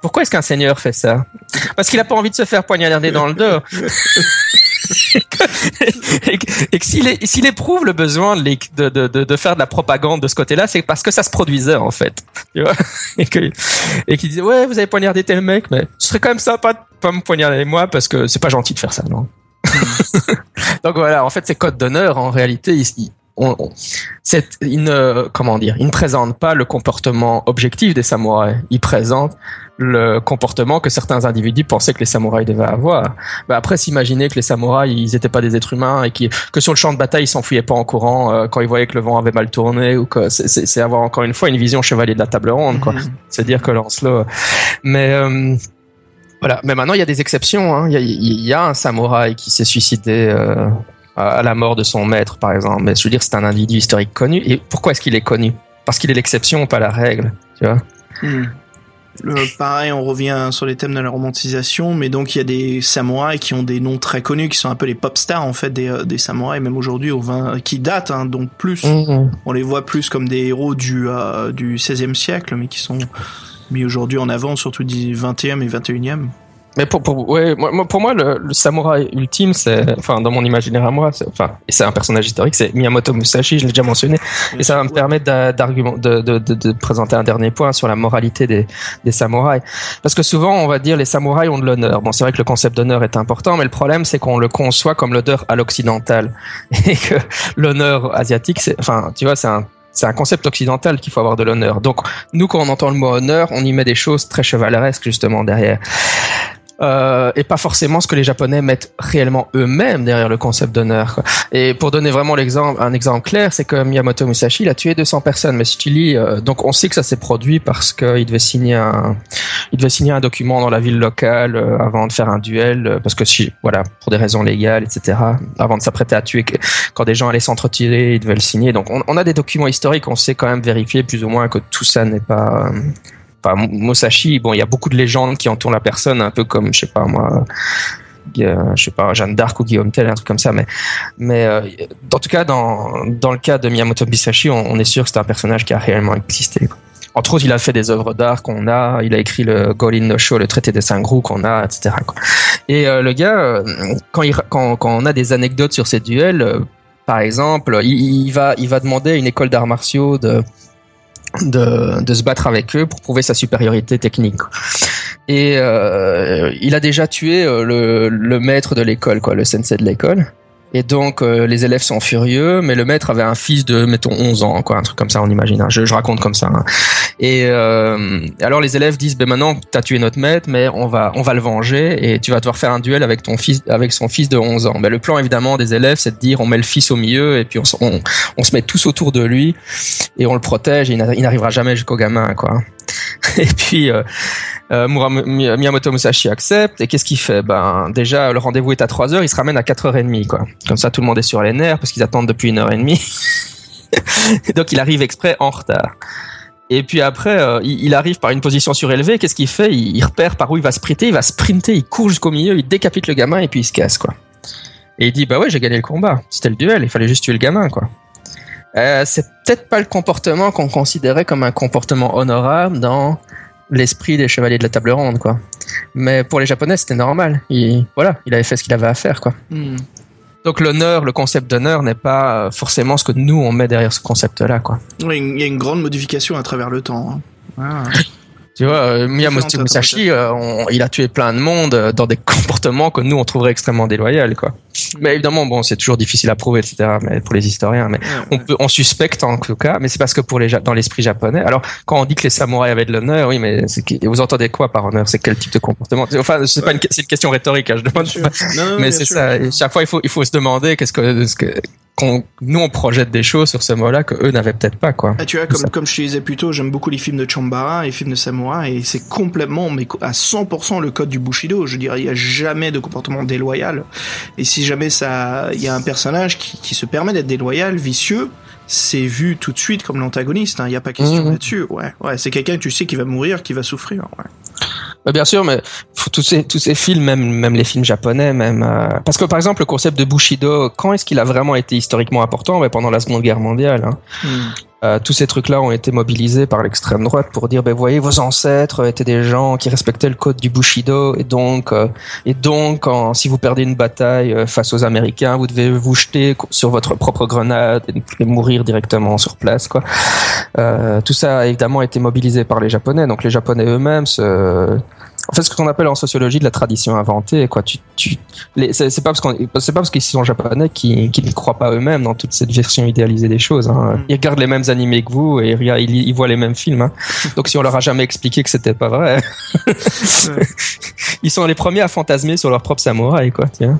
Pourquoi est-ce qu'un seigneur fait ça? Parce qu'il a pas envie de se faire poignarder dans le dos. et que s'il éprouve le besoin de, de, de, de, faire de la propagande de ce côté-là, c'est parce que ça se produisait en fait. Tu vois? Et qu'il et disait ouais, vous avez poignardé tel mec, mais ce serait quand même sympa de pas me poignarder moi parce que c'est pas gentil de faire ça, non? Donc voilà, en fait, ces codes d'honneur, en réalité, ils, on, ne comment dire, il ne présente pas le comportement objectif des samouraïs. Il présente le comportement que certains individus pensaient que les samouraïs devaient avoir. Bah après, s'imaginer que les samouraïs, ils n'étaient pas des êtres humains et que sur le champ de bataille, ils s'enfuyaient pas en courant euh, quand ils voyaient que le vent avait mal tourné ou que c'est avoir encore une fois une vision chevalier de la table ronde, quoi. Mhm. C'est dire que Lancelot. Mais euh, voilà. Mais maintenant, il y a des exceptions. Hein. Il, y a, il, y a, un samouraï qui s'est suicidé. Euh, à la mort de son maître, par exemple. Mais je veux dire, c'est un individu historique connu. Et pourquoi est-ce qu'il est connu? Parce qu'il est l'exception, pas la règle. Tu vois? Pareil, on revient sur les thèmes de la romantisation, mais donc il y a des samouraïs qui ont des noms très connus, qui sont un peu les pop stars en fait des, euh, des samouraïs, même aujourd'hui au 20, qui datent hein, donc plus. Mhm. On les voit plus comme des héros du euh, du 16e siècle, mais qui sont mis aujourd'hui en avant, surtout du 20e et 21e. Mais pour, pour, ouais, moi, pour moi, le, le samouraï ultime, c'est, enfin, dans mon imaginaire à moi, enfin, et c'est un personnage historique, c'est Miyamoto Musashi, je l'ai déjà mentionné, et ça va me permettre d'argument, de, de, de, de, présenter un dernier point sur la moralité des, des samouraïs. Parce que souvent, on va dire, les samouraïs ont de l'honneur. Bon, c'est vrai que le concept d'honneur est important, mais le problème, c'est qu'on le conçoit comme l'honneur à l'occidental. Et que l'honneur asiatique, c'est, enfin, tu vois, c'est un c'est un concept occidental qu'il faut avoir de l'honneur. Donc, nous, quand on entend le mot honneur, on y met des choses très chevaleresques, justement, derrière euh, et pas forcément ce que les Japonais mettent réellement eux-mêmes derrière le concept d'honneur. Et pour donner vraiment l'exemple, un exemple clair, c'est que Miyamoto Musashi, il a tué 200 personnes. Mais lis, euh, donc on sait que ça s'est produit parce qu'il devait signer un, il devait signer un document dans la ville locale euh, avant de faire un duel, euh, parce que si, voilà, pour des raisons légales, etc. Avant de s'apprêter à tuer, quand des gens allaient s'entretirer, il devait le signer. Donc on, on, a des documents historiques, on sait quand même vérifier plus ou moins que tout ça n'est pas enfin Musashi, bon, il y a beaucoup de légendes qui entourent la personne, un peu comme, je sais pas moi, je sais pas, Jeanne d'Arc ou Guillaume Tell, un truc comme ça, mais, mais euh, en tout cas, dans, dans le cas de Miyamoto Musashi, on, est sûr que c'est un personnage qui a réellement existé. Entre autres, il a fait des œuvres d'art qu'on a, il a écrit le Golin no Show, le traité des Sangru qu'on a, etc. Et euh, le gars, euh, quand, quand, quand, on a des anecdotes sur ces duels, par exemple, il, va, il va demander à une école d'arts martiaux de, de, de, se battre avec eux pour prouver sa supériorité technique. Et euh, il a déjà tué euh, le, le maître de l'école, quoi, le sensei de l'école. Et donc euh, les élèves sont furieux, mais le maître avait un fils de mettons 11 ans, quoi, un truc comme ça, on imagine. hein. Je, je raconte comme ça. hein. Et euh, alors les élèves disent, ben maintenant t'as tué notre maître, mais on va on va le venger et tu vas devoir faire un duel avec ton fils avec son fils de 11 ans. Ben, le plan évidemment des élèves, c'est de dire on met le fils au milieu et puis on, on, on se met tous autour de lui et on le protège. Et il n'arrivera jamais jusqu'au gamin, quoi. Et puis euh, euh, Miyamoto Musashi accepte et qu'est-ce qu'il fait? Ben déjà le rendez-vous est à 3 heures, il se ramène à 4h30 quoi. Comme ça tout le monde est sur les nerfs parce qu'ils attendent depuis une heure et demie. Donc il arrive exprès en retard. Et puis après, euh, il, il arrive par une position surélevée. Qu'est-ce qu'il fait? Il, il repère par où il va sprinter. Il va sprinter, il court jusqu'au milieu, il décapite le gamin et puis il se casse quoi. Et il dit bah ouais j'ai gagné le combat. C'était le duel. Il fallait juste tuer le gamin quoi. Euh, c'est peut-être pas le comportement qu'on considérait comme un comportement honorable dans l'esprit des chevaliers de la table ronde quoi. Mais pour les japonais c'était normal. Il, voilà, il avait fait ce qu'il avait à faire quoi. Hmm. Donc l'honneur, le concept d'honneur n'est pas euh, forcément ce que nous on met derrière ce concept-là quoi. Oui, il y a une grande modification à travers le temps. hein. Ah. Tu vois, euh, Miyamoto Musashi, euh, on- il a tué plein de monde euh, dans des comportements que nous on trouverait extrêmement déloyaux, quoi. Mais évidemment, bon, c'est toujours difficile à prouver, etc. Mais pour les historiens, mais Ouais, on ouais. peut, on suspecte en tout cas. Mais c'est parce que pour les dans l'esprit japonais. Alors, quand on dit que les samouraïs avaient de l'honneur, oui, mais vous entendez quoi par honneur? C'est quel type de comportement? Enfin, c'est pas une, c'est une question rhétorique. hein, je demande. Sûr. Non, mais c'est ça. chaque fois, il faut, il faut se demander qu'est-ce que, ce que qu'on- nous on projette des choses sur ce mot-là que eux n'avaient peut-être pas, quoi. Ah, tu vois, Ça. comme, comme je te disais plus tôt, j'aime beaucoup les films de Chambara et les films de samouraï, et c'est complètement, mais à 100% le code du Bushido. Je dirais, il y a jamais de comportement déloyal. Et si jamais ça, il y a un personnage qui, qui se permet d'être déloyal, vicieux, c'est vu tout de suite comme l'antagoniste. hein. Il n'y a pas question Mhm. là-dessus. Ouais, ouais, c'est quelqu'un que tu sais qui va mourir, qui va souffrir. Ouais. Bah, bien sûr, mais tous ces tous ces films, même même les films japonais, même euh, parce que par exemple le concept de Bushido, quand est-ce qu'il a vraiment été historiquement important? Ben, Pendant la Seconde Guerre mondiale. hein. Hmm. Euh, tous ces trucs-là ont été mobilisés par l'extrême droite pour dire, ben voyez, vos ancêtres étaient des gens qui respectaient le code du Bushido, et donc, euh, et donc, si vous perdez une bataille euh, face aux Américains, vous devez vous jeter sur votre propre grenade et, et mourir directement sur place, quoi. Euh, tout ça a évidemment été mobilisé par les Japonais, donc les Japonais eux-mêmes se en fait, ce qu'on appelle en sociologie de la tradition inventée, quoi. Tu, tu, c'est pas parce qu'on, c'est pas parce qu'ils sont japonais qu'ils ne croient pas eux-mêmes dans toute cette version idéalisée des choses. Hein. Mm. Ils regardent les mêmes animés que vous et ils, ils voient les mêmes films. Hein. Donc, si on leur a jamais expliqué que c'était pas vrai, ils sont les premiers à fantasmer sur leur propre samouraï, quoi. Tiens.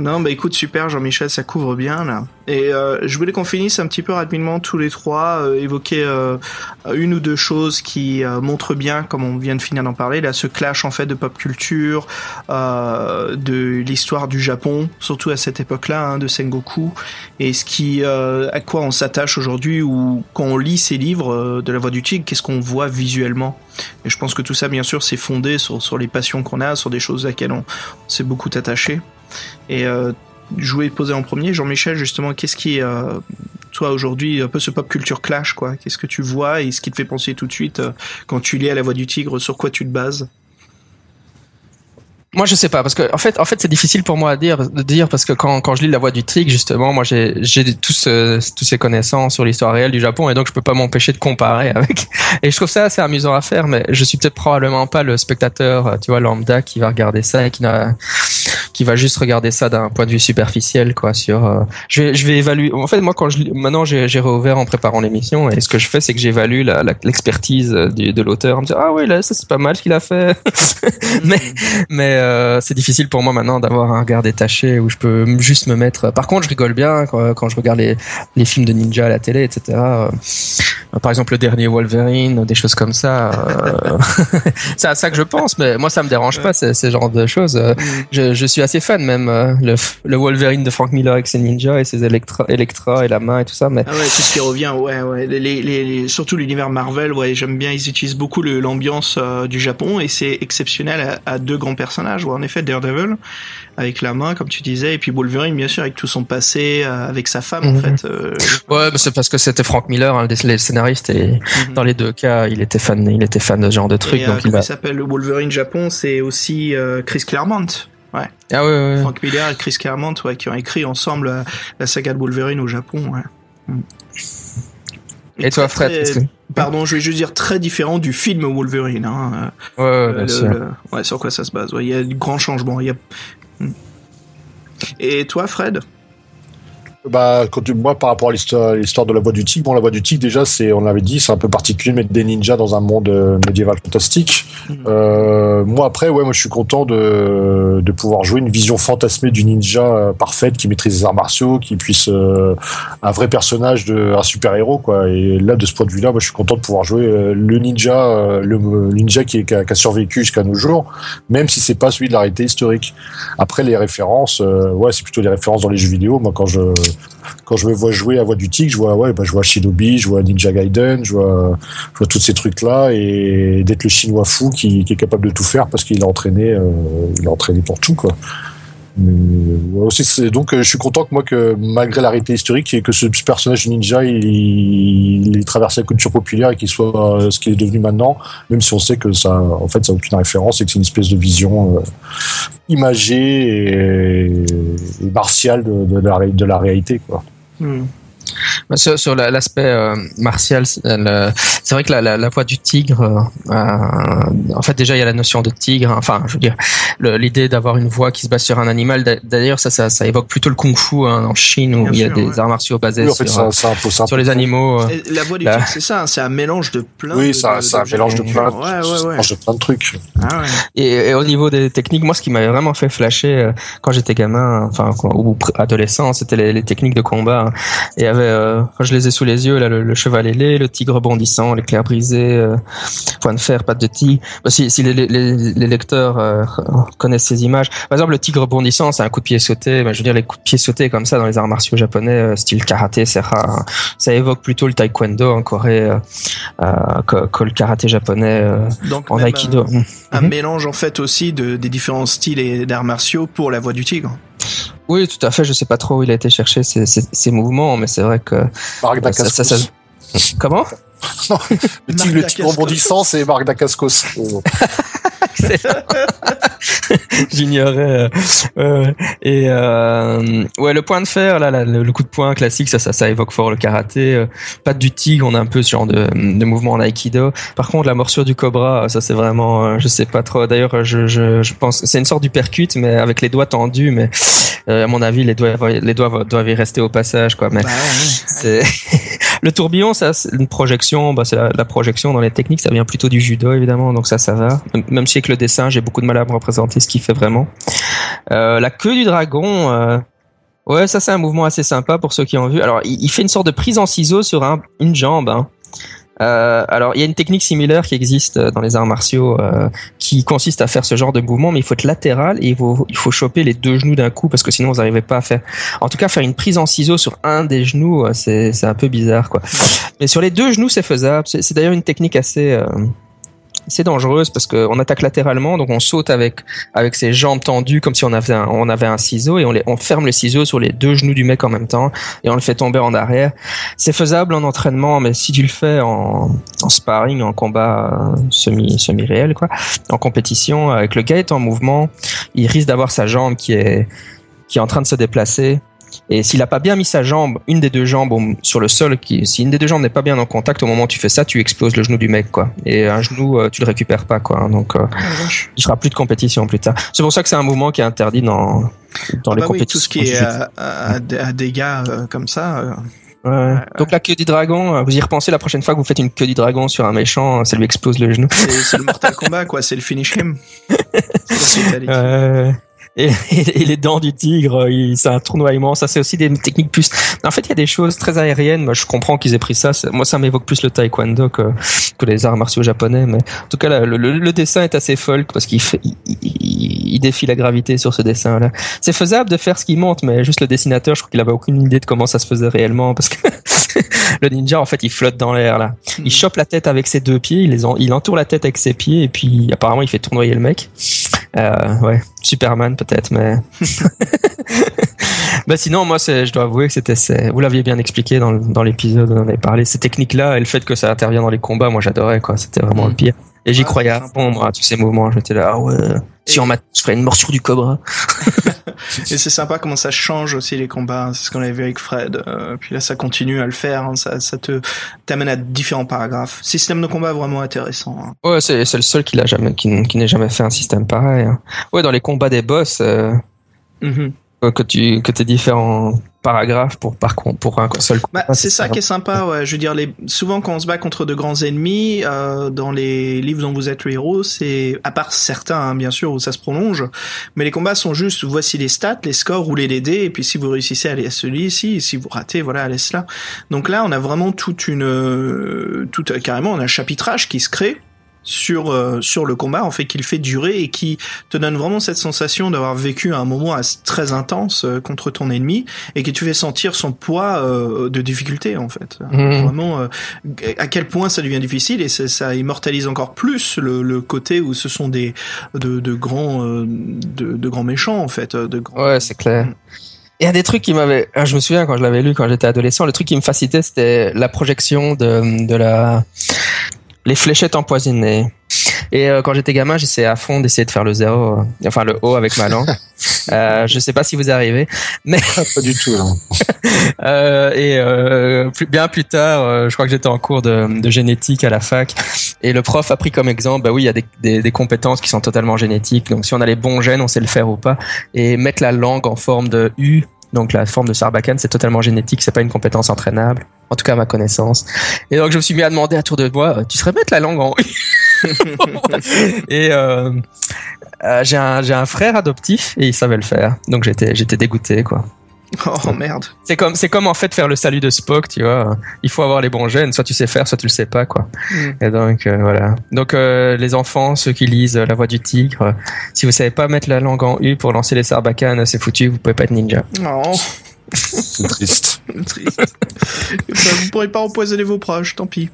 Non, bah écoute, super, Jean-Michel, ça couvre bien là. Et euh, je voulais qu'on finisse un petit peu rapidement tous les trois, euh, évoquer euh, une ou deux choses qui montrent bien, comme on vient de finir d'en parler, là, ce clash en fait de pop culture, de l'histoire du Japon, surtout à cette époque-là, hein, de Sengoku, et ce qui, à quoi on s'attache aujourd'hui, ou quand on lit ces livres de la Voix du Tigre, qu'est-ce qu'on voit visuellement? Et je pense que tout ça, bien sûr, c'est fondé sur, sur les passions qu'on a, sur des choses à laquelle on s'est beaucoup attaché. Et euh, je voulais poser en premier, Jean-Michel, justement, qu'est-ce qui, euh, toi aujourd'hui, un peu ce pop culture clash, quoi? Qu'est-ce que tu vois et ce qui te fait penser tout de suite euh, quand tu lis à la voix du tigre, sur quoi tu te bases? Moi, je sais pas parce que en fait, en fait, c'est difficile pour moi à dire, de dire parce que quand, quand je lis La Voix du Tigre, justement, moi, j'ai j'ai tous ce- tous ces connaissances sur l'histoire réelle du Japon et donc je peux pas m'empêcher de comparer avec. Et je trouve ça assez amusant à faire, mais je suis peut-être probablement pas le spectateur, euh, tu vois, lambda qui va regarder ça et qui n'a qui va juste regarder ça d'un point de vue superficiel, quoi. Sur, euh, je vais je vais évaluer. En fait, moi, quand je maintenant j'ai j'ai réouvert en préparant l'émission et ce que je fais, c'est que j'évalue l'expertise euh, de l'auteur. en me disant, ah oui, là, ça c'est pas mal ce qu'il a fait. mais mais euh, c'est difficile pour moi maintenant d'avoir un regard détaché où je peux juste me mettre. Par contre, je rigole bien quand, quand je regarde les, les films de ninja à la télé, etc. Euh, Par exemple, le dernier Wolverine, des choses comme ça. euh, c'est à ça que je pense, mais moi ça me dérange pas, ces, ces genres de choses. Euh, Je, je suis assez fan même le, le Wolverine de Frank Miller avec ses ninjas et ses Electra, Electra et la main et tout ça. Mais Ah ouais, tout ce qui revient, ouais, ouais. Les, les, les- surtout l'univers Marvel, ouais, j'aime bien. Ils utilisent beaucoup l'ambiance du Japon et c'est exceptionnel à, à deux grands personnages. Ouais, en effet, Daredevil avec la main, comme tu disais, et puis Wolverine, bien sûr, avec tout son passé, euh, avec sa femme, en Mhm. fait. euh, ouais, mais c'est parce que c'était Frank Miller, hein, le, le scénariste, et mhm. dans les deux cas, il était fan, il était fan de ce genre de trucs. Et, euh, donc il s'appelle le Wolverine Japon C'est aussi euh, Chris Claremont. Ouais. Ah ouais, ouais, ouais. Frank Miller et Chris Claremont, ouais, qui ont écrit ensemble euh, la saga de Wolverine au Japon. Ouais. Mm. Et toi, Fred, très- Pardon, je vais juste dire très différent du film Wolverine. Hein. Ouais, ouais, euh, bien le- sûr. le- ouais, sur quoi ça se base. Ouais, Il y a changements. Il y a... Et toi, Fred? Bah, quand tu, moi, par rapport à l'histoire, de la voix du tigre, bon, la voix du tigre, déjà, c'est, on l'avait dit, c'est un peu particulier de mettre des ninjas dans un monde euh, médiéval fantastique. Mhm. Euh, moi, après, ouais, moi, je suis content de, de pouvoir jouer une vision fantasmée du ninja euh, parfaite, qui maîtrise les arts martiaux, qui puisse, euh, un vrai personnage de, un super héros, quoi. Et là, de ce point de vue-là, moi, je suis content de pouvoir jouer le ninja, le, ninja qui, est, qui, a, qui a survécu jusqu'à nos jours, même si c'est pas celui de la réalité historique. Après, les références, euh, ouais, c'est plutôt les références dans les jeux vidéo. Moi, quand je, quand je me vois jouer à Voix du Tigre, je vois, ouais, bah, je vois Shinobi, je vois Ninja Gaiden, je vois, je tous ces trucs-là, et d'être le chinois fou qui, est capable de tout faire parce qu'il a entraîné, euh, pour tout. Ouais, aussi, donc, euh, je suis content que moi, que malgré la réalité historique, et que ce personnage ninja, il, il, il traverse la culture populaire et qu'il soit euh, ce qu'il est devenu maintenant, même si on sait que ça, en fait, ça n'a aucune référence et que c'est une espèce de vision euh, imagée et, et martiale de la réalité, quoi. Hmm. Bah, Sur, sur la- l'aspect euh, martial, c'est le- c'est vrai que la, la, la voix du tigre, euh, euh, en fait déjà il y a la notion de tigre, hein. enfin je veux dire l'idée d'avoir une voix qui se base sur un animal. D'a- D'ailleurs ça, ça, ça évoque plutôt le kung-fu hein, en Chine où Bien il y a sûr, des ouais. arts martiaux basés Oui, en fait, sur, euh, les animaux. euh. La voix du Là. tigre, c'est ça, hein, c'est un mélange de plein Oui, de, c'est un, de- c'est un de mélange de plein. Ouais, de plein de trucs. Ah ouais. Et, et au niveau des techniques, moi, ce qui m'avait vraiment fait flasher euh, quand j'étais gamin, enfin ou adolescent, c'était les, les techniques de combat. hein. Et avait, euh, je les ai sous les yeux, là, le, le cheval ailé, le tigre bondissant, l'éclair brisé, euh, point de fer, patte de tigre. Bah, si si les, les, les- les lecteurs euh, connaissent ces images, par exemple, le tigre bondissant, c'est un coup de pied sauté. Je veux dire, les coups de pied sautés comme ça dans les arts martiaux japonais, style karaté, c'est rare. hein. Ça évoque plutôt le taekwondo en Corée que, que le karaté japonais Donc en aikido. un, un Mhm. mélange en fait aussi de, des différents styles et d'arts martiaux pour la voix du tigre. Oui, tout à fait. Je sais pas trop où il a été chercher ces, ces, ces mouvements, mais c'est vrai que Marc ça, ça, ça- Dacascos. Le tigre, le tigre Dacascos. rebondissant, c'est Marc Dacascos. Oh. J'ignorais. euh, euh, et euh, ouais, le point de fer, là, là, le, coup de poing classique, ça, ça, ça évoque fort le karaté. Euh, patte du tigre, on a un peu ce genre de, de mouvement en aikido. Par contre, la morsure du cobra, ça c'est vraiment, euh, je sais pas trop. D'ailleurs, je, je, je pense, c'est une sorte du percute, mais avec les doigts tendus. Mais euh, à mon avis, les doigts, les doigts doivent y rester au passage, quoi. Mais Bah ouais. Le tourbillon, ça, c'est une projection. Bah, c'est la, projection dans les techniques, ça vient plutôt du judo évidemment, donc ça, ça va. Même- si avec le dessin, j'ai beaucoup de mal à me représenter ce qu'il fait vraiment. Euh, la queue du dragon. euh, Ouais, ça c'est un mouvement assez sympa pour ceux qui ont vu. Alors, il, fait une sorte de prise en ciseaux sur un, une jambe. hein. Euh, alors, il y a une technique similaire qui existe euh, dans les arts martiaux euh, qui consiste à faire ce genre de mouvement, mais il faut être latéral et il faut, il faut choper les deux genoux d'un coup parce que sinon vous n'arrivez pas à faire. En tout cas, faire une prise en ciseaux sur un des genoux, euh, c'est un peu bizarre, quoi. Mais sur les deux genoux, c'est faisable. C'est c'est d'ailleurs une technique assez euh, c'est dangereuse parce qu'on attaque latéralement, donc on saute avec avec ses jambes tendues comme si on avait un, on avait un ciseau et on, les, on ferme le ciseau sur les deux genoux du mec en même temps et on le fait tomber en arrière. C'est faisable en entraînement, mais si tu le fais en, en sparring, en combat euh, semi semi réel quoi, en compétition avec le gars est en mouvement, il risque d'avoir sa jambe qui est qui est en train de se déplacer. Et s'il a pas bien mis sa jambe, une des deux jambes sur le sol, qui, si une des deux jambes n'est pas bien en contact au moment où tu fais ça, tu exploses le genou du mec, quoi. Et un genou, euh, tu le récupères pas, quoi. Donc, euh, Ah, il fera plus de compétition plus tard. C'est pour ça que c'est un mouvement qui est interdit dans dans Ah les bah oui, compétitions. tout ce qui est à, à, à dégâts euh, comme ça. euh, Ouais. Donc la queue du dragon, vous y repensez la prochaine fois que vous faites une queue du dragon sur un méchant, ça lui explose le genou. c'est le Mortal Kombat, quoi. C'est le finish him. Euh, et, les dents du tigre, euh, c'est un tournoiement. Ça, c'est aussi des techniques plus. En fait, il y a des choses très aériennes. Moi, je comprends qu'ils aient pris ça. Moi, ça m'évoque plus le taekwondo que, que les arts martiaux japonais. Mais en tout cas, là, le, le- le dessin est assez folk parce qu'il fait, il, il- il défie la gravité sur ce dessin-là. C'est faisable de faire ce qu'il montre, mais juste le dessinateur, je crois qu'il avait aucune idée de comment ça se faisait réellement parce que le ninja, en fait, il flotte dans l'air là. Il chope la tête avec ses deux pieds, il, les en- il entoure la tête avec ses pieds et puis apparemment il fait tournoyer le mec. Euh, ouais, Superman peut-être, mais. bah sinon, moi, c'est, je dois avouer que c'était, vous l'aviez bien expliqué dans, l'épisode, on en avait parlé. Ces techniques-là et le fait que ça intervient dans les combats, moi j'adorais quoi. C'était vraiment Mm. le pire. Et j'y croyais à fond, tous ces moments. J'étais là, ah ouais. Si on m'a, je ferais une morsure du cobra. Et c'est sympa comment ça change aussi les combats. hein. C'est ce qu'on avait vu avec Fred. Euh, puis là, ça continue à le faire. hein. Ça, ça te t'amène à différents paragraphes. Système de combat vraiment intéressant. hein. Ouais, c'est, c'est le seul qui l'a jamais, qui, qui n'ait jamais fait un système pareil. hein. Ouais, dans les combats des boss. euh, Mhm. Que tu que tes différents paragraphes pour par pour un seul bah, c'est ça qui est sympa ouais. Je veux dire les souvent quand on se bat contre de grands ennemis euh, dans les livres dont vous êtes le héros c'est à part certains hein, bien sûr où ça se prolonge mais les combats sont juste voici les stats les scores roulez les dés et puis si vous réussissez aller à celui-ci si vous ratez voilà allez cela. Donc là on a vraiment toute une euh, toute carrément on a un chapitrage qui se crée sur euh, sur le combat en fait qu'il fait durer et qui te donne vraiment cette sensation d'avoir vécu un moment très intense euh, contre ton ennemi et que tu fais sentir son poids euh, de difficulté en fait mmh. vraiment à quel point ça devient difficile et ça, immortalise encore plus le, le, côté où ce sont des de, de grands de, de, grands méchants en fait de grands... ouais c'est clair il y a des trucs qui m'avaient, ah, je me souviens quand je l'avais lu quand j'étais adolescent, le truc qui me facilitait c'était la projection de, de la, les fléchettes empoisonnées. Et euh, quand j'étais gamin, j'essayais à fond d'essayer de faire le zéro, euh, enfin le haut avec ma langue. euh, je sais pas si vous arrivez, mais pas du tout. et euh, plus, bien plus tard, je crois que j'étais en cours de, de, génétique à la fac, et le prof a pris comme exemple, bah oui, il y a des, des, des, compétences qui sont totalement génétiques. Donc si on a les bons gènes, on sait le faire ou pas. Et mettre la langue en forme de U donc la forme de Sarbacane, c'est totalement génétique, c'est pas une compétence entraînable, en tout cas à ma connaissance. Et donc je me suis mis à demander à tour de doigt, euh, tu serais mettre la langue en Et euh, euh, j'ai un un frère adoptif et il savait le faire, donc j'étais j'étais dégoûté quoi. Oh merde. C'est comme c'est comme en fait faire le salut de Spock, tu vois. Il faut avoir les bons gènes, soit tu sais faire, soit tu le sais pas quoi. Mm. Et donc euh, voilà. Donc euh, les enfants, ceux qui lisent La Voix du Tigre, si vous savez pas mettre la langue en U pour lancer les sarbacanes, c'est foutu, vous pouvez pas être ninja. Oh. c'est triste. triste. vous pourrez pas empoisonner vos proches, tant pis.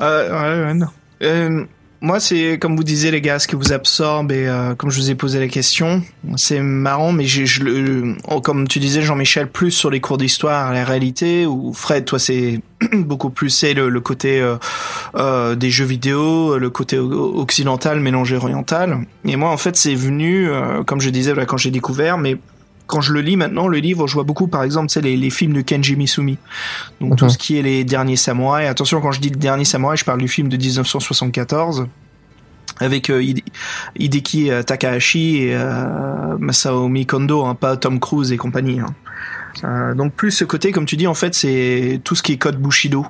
Euh, ouais, ouais, non. Moi, c'est comme vous disiez les gars, ce que vous absorbe et euh, comme je vous ai posé la question, c'est marrant, mais je oh, comme tu disais Jean-Michel, plus sur les cours d'histoire, la réalité. Ou Fred, toi, c'est beaucoup plus c'est le, le, côté euh, euh, des jeux vidéo, le côté occidental mélangé oriental. Et moi, en fait, c'est venu, euh, comme je disais, quand j'ai découvert, mais quand je le lis maintenant, le livre, je vois beaucoup, par exemple, les, les films de Kenji Misumi. Donc tout ce qui est les derniers samouraïs. Attention, quand je dis le dernier samouraï, je parle du film de 1974 avec euh, Hideki euh, Takahashi et euh, Masaomi Kondo, hein, pas Tom Cruise et compagnie. Hein. Euh, donc plus ce côté, comme tu dis, en fait, c'est tout ce qui est code Bushido.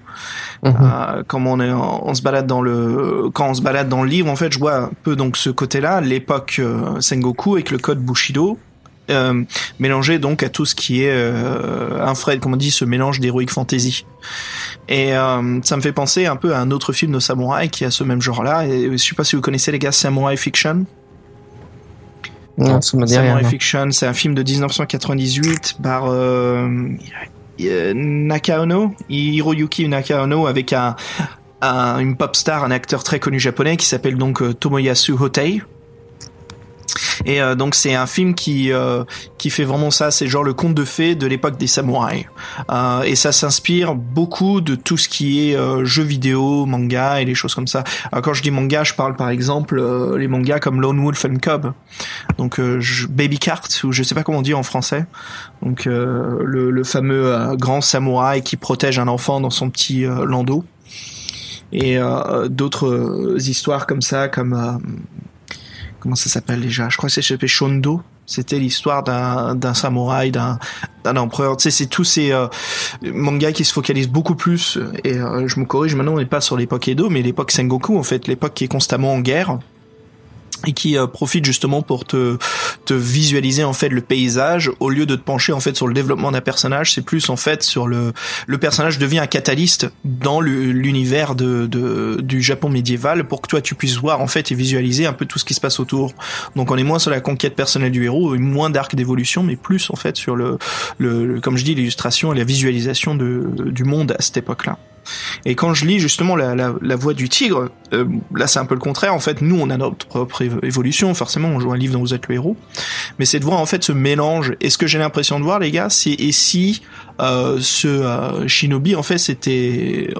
Mhm. Euh, comme on est, on se balade dans le, quand on se balade dans le livre, en fait, je vois un peu donc ce côté-là, l'époque Sengoku avec le code Bushido, euh, mélangé donc à tout ce qui est euh, un Fred, comme on dit, ce mélange d'heroic fantasy. Et euh, ça me fait penser un peu à un autre film de samouraï qui a ce même genre-là. Et je sais pas si vous connaissez les gars Samurai Fiction. Non, ça me dit Samurai Fiction, c'est un film de 1998 par euh, Nakaono, Hiroyuki Nakaono, avec un, un, une pop star, un acteur très connu japonais qui s'appelle donc Tomoyasu Hotei. Et euh, donc c'est un film qui euh, qui fait vraiment ça, c'est genre le conte de fées de l'époque des samouraïs. Euh, et ça s'inspire beaucoup de tout ce qui est euh, jeux vidéo, manga et les choses comme ça. Alors, quand je dis manga, je parle par exemple les mangas comme Lone Wolf and Cub, donc Baby Cart ou je sais pas comment on dit en français. Donc le, le, fameux grand samouraï qui protège un enfant dans son petit landau et d'autres histoires comme ça, comme comment ça s'appelle déjà? Je crois que c'est Shondo. C'était l'histoire d'un samouraï, d'un d'un empereur. Tu sais, c'est tous ces euh, mangas qui se focalisent beaucoup plus. Et euh, je me corrige maintenant, on n'est pas sur l'époque Edo, mais l'époque Sengoku en fait, l'époque qui est constamment en guerre et qui euh, profite justement pour te, visualiser en fait le paysage. Au lieu de te pencher en fait sur le développement d'un personnage c'est plus en fait sur le le personnage devient un catalyste dans l'univers de, de, du Japon médiéval pour que toi tu puisses voir en fait et visualiser un peu tout ce qui se passe autour. Donc on est moins sur la conquête personnelle du héros et moins d'arc d'évolution mais plus en fait sur le, le, comme je dis l'illustration et la visualisation de, du monde à cette époque là et quand je lis justement la, voix du tigre, euh, là c'est un peu le contraire. En fait, nous on a notre propre évolution. Forcément, on joue un livre dont vous êtes le héros, mais c'est de voir en fait ce mélange. Et ce que j'ai l'impression de voir, les gars, c'est et si euh, ce euh, Shinobi en fait c'était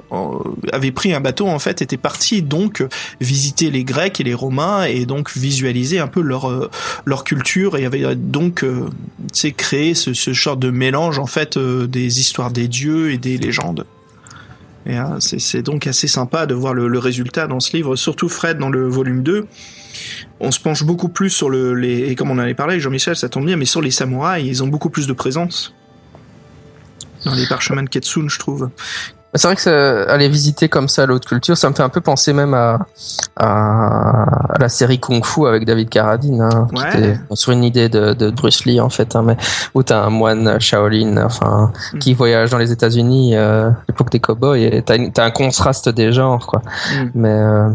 avait pris un bateau en fait, était parti donc visiter les Grecs et les Romains et donc visualiser un peu leur leur culture et avait donc c'est créé ce, ce genre de mélange en fait des histoires des dieux et des légendes. Euh, c'est donc assez sympa de voir le, résultat dans ce livre, surtout Fred dans le volume 2. On se penche beaucoup plus sur le, les, et comme on en avait parlé, Jean-Michel, ça tombe bien, mais sur les samouraïs, ils ont beaucoup plus de présence dans les parchemins de Ketsun, je trouve. C'est vrai que ça, aller visiter comme ça l'autre culture, ça me fait un peu penser même à, à, la série Kung Fu avec David Carradine, hein, Ouais. qui était sur une idée de, de Bruce Lee en fait, hein, mais où t'as un moine Shaolin, enfin, Mm. qui voyage dans les États-Unis, euh, à l'époque des cowboys, et t'as, un contraste des genres, quoi. Mm. Mais euh,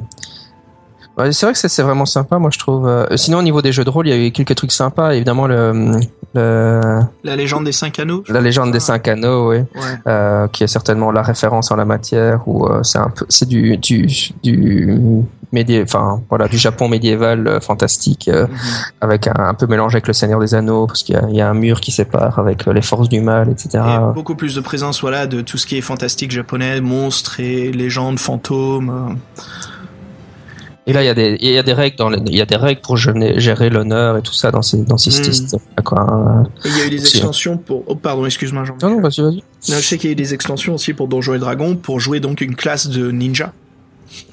ouais, c'est vrai que c'est, vraiment sympa, moi je trouve. Euh, Sinon, au niveau des jeux de rôle, il y a eu quelques trucs sympas. Évidemment, le, le La légende des cinq anneaux. la légende des cinq anneaux, oui Ouais. euh, qui est certainement la référence en la matière où euh, c'est un peu c'est du du du médié enfin voilà du Japon médiéval euh, fantastique euh, Mhm. avec un, un peu mélange avec le Seigneur des Anneaux parce qu'il y a, il y a un mur qui sépare avec euh, les forces du mal etc Et beaucoup plus de présence, voilà, de tout ce qui est fantastique japonais, monstres et légendes, fantômes. Et là il y a des il y a des règles dans il y a des règles pour gérer l'honneur et tout ça dans ces dans ces Mm. quoi hein. Et il y a eu des Si. extensions pour. Oh, pardon, excuse-moi, Jean. non non vas-y vas-y je sais qu'il y a eu des extensions aussi pour Donjons et Dragons pour jouer donc une classe de ninja.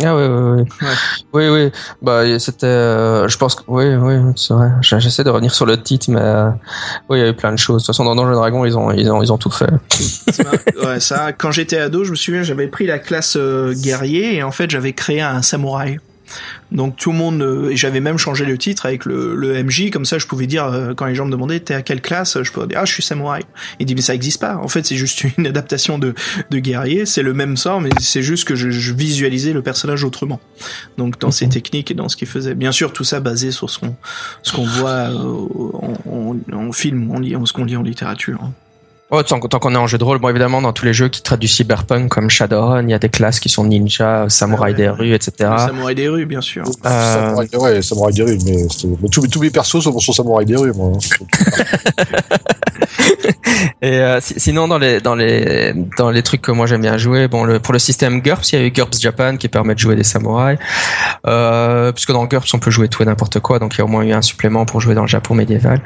Ah oui, oui, oui. Oui, oui. Bah, c'était, euh, je pense que, oui, oui, c'est vrai. J'essaie de revenir sur le titre, mais, euh, oui, il y a eu plein de choses. De toute façon, dans Donjons et Dragons, ils ont, ils ont, ils ont tout fait. ouais, ça, quand j'étais ado, je me souviens, j'avais pris la classe euh, guerrier et en fait, j'avais créé un samouraï. Donc tout le monde, euh, et j'avais même changé le titre avec le, le MJ, comme ça je pouvais dire, euh, quand les gens me demandaient t'es à quelle classe, je pouvais dire ah je suis samouraï. Il dit mais ça existe pas, en fait c'est juste une adaptation de, de guerrier, c'est le même sort, mais c'est juste que je, je visualisais le personnage autrement. Donc dans ses techniques et dans ce qu'il faisait. Bien sûr tout ça basé sur ce qu'on ce qu'on voit euh, en, en, en film, lit, ce qu'on lit en littérature. hein. Oh, tant, tant qu'on est en jeu de rôle, bon, évidemment, dans tous les jeux qui traitent du cyberpunk comme Shadowrun, il y a des classes qui sont ninja, samouraï Ouais. des rues, etc. Le samouraï des rues, bien sûr. Euh, Samouraï, ouais, Samouraï des rues, mais, tous, tous mes persos sont sur Samouraï des rues, moi. Et euh, si- sinon dans les dans les dans les trucs que moi j'aime bien jouer, bon le pour le système GURPS, il y a eu GURPS Japan qui permet de jouer des samouraïs. Euh, puisque dans GURPS on peut jouer tout et n'importe quoi, donc il y a au moins eu un supplément pour jouer dans le Japon médiéval.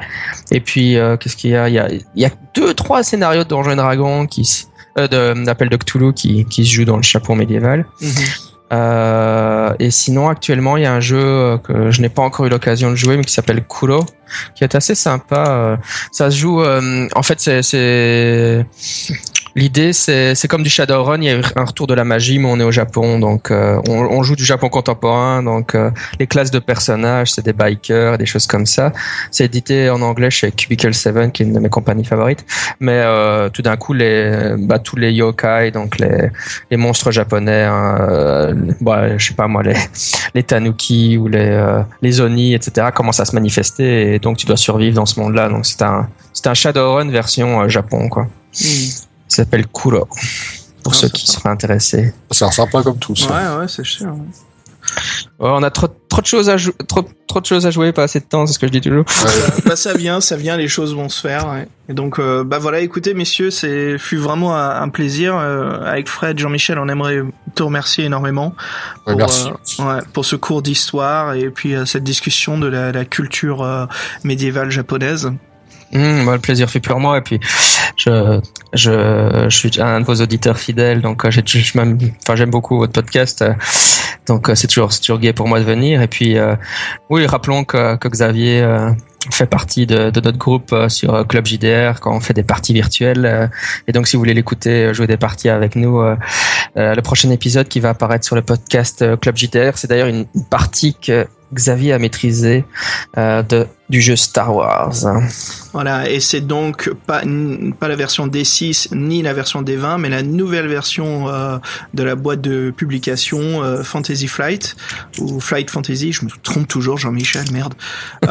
Et puis euh, qu'est-ce qu'il y a? Il y a il y a deux trois scénarios de Donjons Dragons qui euh, d'appel de Cthulhu qui qui se jouent dans le Japon médiéval. Mhm. Euh, et sinon, actuellement, il y a un jeu euh, que je n'ai pas encore eu l'occasion de jouer, mais qui s'appelle Kuro, qui est assez sympa. Euh, Ça se joue, euh, en fait, c'est, c'est... l'idée, c'est, comme du Shadowrun. Il y a un retour de la magie, mais on est au Japon, donc euh, on, joue du Japon contemporain. Donc euh, les classes de personnages, c'est des bikers, des choses comme ça. C'est édité en anglais chez Cubicle 7, qui est une de mes compagnies favorites. Mais euh, tout d'un coup, les, bah, tous les yokai, donc les les monstres japonais, hein, bah, je sais pas moi, les, les tanuki ou les, les oni, etc., commencent à se manifester et donc tu dois survivre dans ce monde-là. Donc c'est un, un Shadowrun version Japon, quoi. Mhm. Il s'appelle Kuro, pour Ah, ceux qui seraient intéressés. C'est un sympa comme tout, ça. Ouais, ouais, c'est sûr. Ouais, on a trop, trop de choses à jou- trop, trop de choses à jouer, pas assez de temps, c'est ce que je dis toujours. bah ça vient, ça vient, les choses vont se faire. ouais. Et donc euh, bah voilà, écoutez messieurs, c'est fut vraiment un, un plaisir euh, avec Fred, Jean-Michel, on aimerait te remercier énormément Ouais, pour, merci. euh, ouais, pour ce cours d'histoire et puis euh, cette discussion de la, la culture euh, médiévale japonaise. Hum, moi, le plaisir fait moi et puis je, je, je suis un de vos auditeurs fidèles donc euh, j'ai, je m'aime- enfin j'aime beaucoup votre podcast euh, donc euh, c'est toujours toujours gai pour moi de venir et puis oui rappelons que, que Xavier fait partie de, de notre groupe sur Club JDR quand on fait des parties virtuelles et donc si vous voulez l'écouter jouer des parties avec nous le prochain épisode qui va apparaître sur le podcast Club JDR c'est d'ailleurs une partie que Xavier a maîtrisée euh, du jeu Star Wars. Voilà, et c'est donc pas pas la version D6 ni la version D20, mais la nouvelle version euh, de la boîte de publication euh, Fantasy Flight ou Flight Fantasy, je me trompe toujours, Jean-Michel, merde.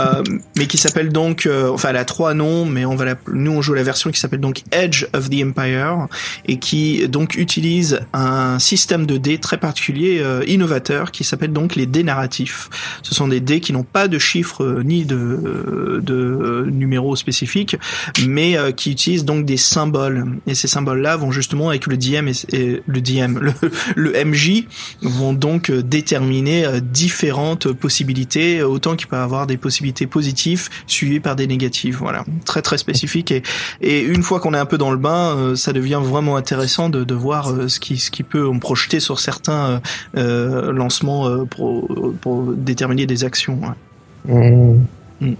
Mais qui s'appelle donc, enfin, elle a trois noms, mais on va nous on joue la version qui s'appelle donc Edge of the Empire et qui donc utilise un système de dés très particulier, innovateur, qui s'appelle donc les dés narratifs. Ce sont des dés qui n'ont pas de chiffres euh, ni de de, de numéros spécifiques, mais qui utilisent donc des symboles. Et ces symboles-là vont justement avec le DM et, le DM, le, MJ vont donc déterminer différentes possibilités, autant qu'il peut avoir des possibilités positives suivies par des négatives. Voilà, très très spécifique. Et, une fois qu'on est un peu dans le bain, ça devient vraiment intéressant de, voir ce qui ce qui peut on projeter sur certains euh, lancements pour, pour déterminer des actions. Mmh. Mmh.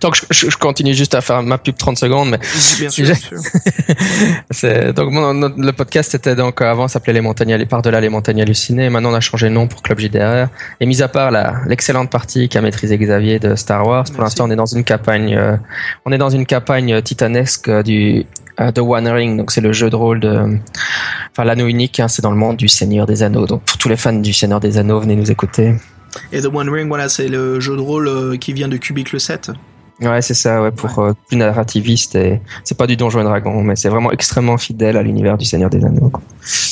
Donc je, je, continue juste à faire ma pub 30 secondes, mais bien sûr. Bien sûr. donc le podcast était donc avant s'appelait les montagnes les par delà les montagnes hallucinées. Maintenant on a changé de nom pour Club JDR. Et mis à part la l'excellente partie qu'a maîtrisé Xavier de Star Wars, pour l'instant on est dans une campagne, euh, on est dans une campagne titanesque du The One Ring. Donc c'est le jeu de rôle de, enfin l'anneau unique. Hein, c'est dans le monde du Seigneur des Anneaux. Donc pour tous les fans du Seigneur des Anneaux, venez nous écouter. Et The One Ring, voilà, c'est le jeu de rôle euh, qui vient de Cubicle 7. Ouais, c'est ça, ouais, pour ouais. Euh, plus narrativiste et c'est pas du Donjon et Dragon, mais c'est vraiment extrêmement fidèle à l'univers du Seigneur des Anneaux.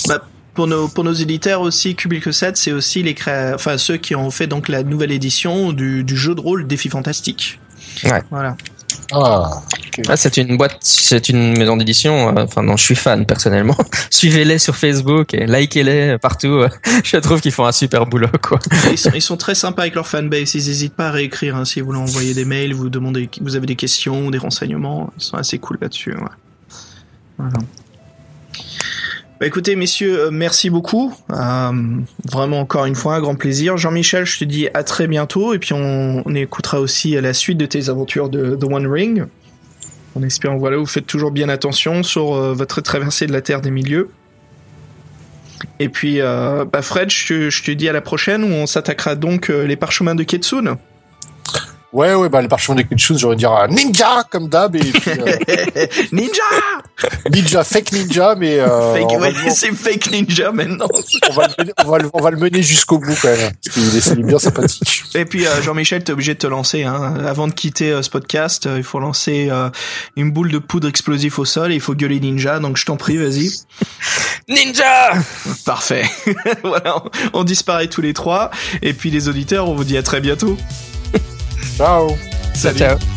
Bah, pour nos pour nos éditeurs aussi, Cubicle 7, c'est aussi les créa... enfin ceux qui ont fait donc la nouvelle édition du, du jeu de rôle Défi Fantastique. Ouais. Voilà. Ah, ah c'est une boîte, c'est une maison d'édition. Euh, enfin, non, je suis fan personnellement. Suivez-les sur Facebook et likez-les partout. je trouve qu'ils font un super boulot, quoi. Ils sont, ils sont très sympas avec leur fanbase. Ils n'hésitent pas à réécrire. Hein, si vous leur envoyez des mails, vous demandez, vous avez des questions, des renseignements. Ils sont assez cool là-dessus. Ouais. Voilà. Bah écoutez, messieurs, merci beaucoup. Euh, vraiment encore une fois un grand plaisir. Jean-Michel, je te dis à très bientôt et puis on, écoutera aussi la suite de tes aventures de The One Ring. En espérant, voilà, vous faites toujours bien attention sur euh, votre traversée de la Terre des Milieux. Et puis, euh, bah Fred, je te, dis à la prochaine où on s'attaquera donc euh, les parchemins de Ketsune. Ouais, ouais, bah, les parchemins de Kitsune, j'aurais dire ninja, comme d'hab, et puis, euh... Ninja! ninja, fake ninja, mais, euh, fake, ouais, c'est fake ninja maintenant. on va le mener, on va le, on va le mener jusqu'au bout, quand même. Parce qu'il est, bien sympathique. Et puis, euh, Jean-Michel, t'es obligé de te lancer, hein. Avant de quitter euh, ce podcast, il faut lancer une boule de poudre explosive au sol et il faut gueuler ninja, donc je t'en prie, vas-y. Ninja! Parfait. voilà, on, on disparaît tous les trois. Et puis, les auditeurs, on vous dit à très bientôt. Ciao. Salut. Ciao.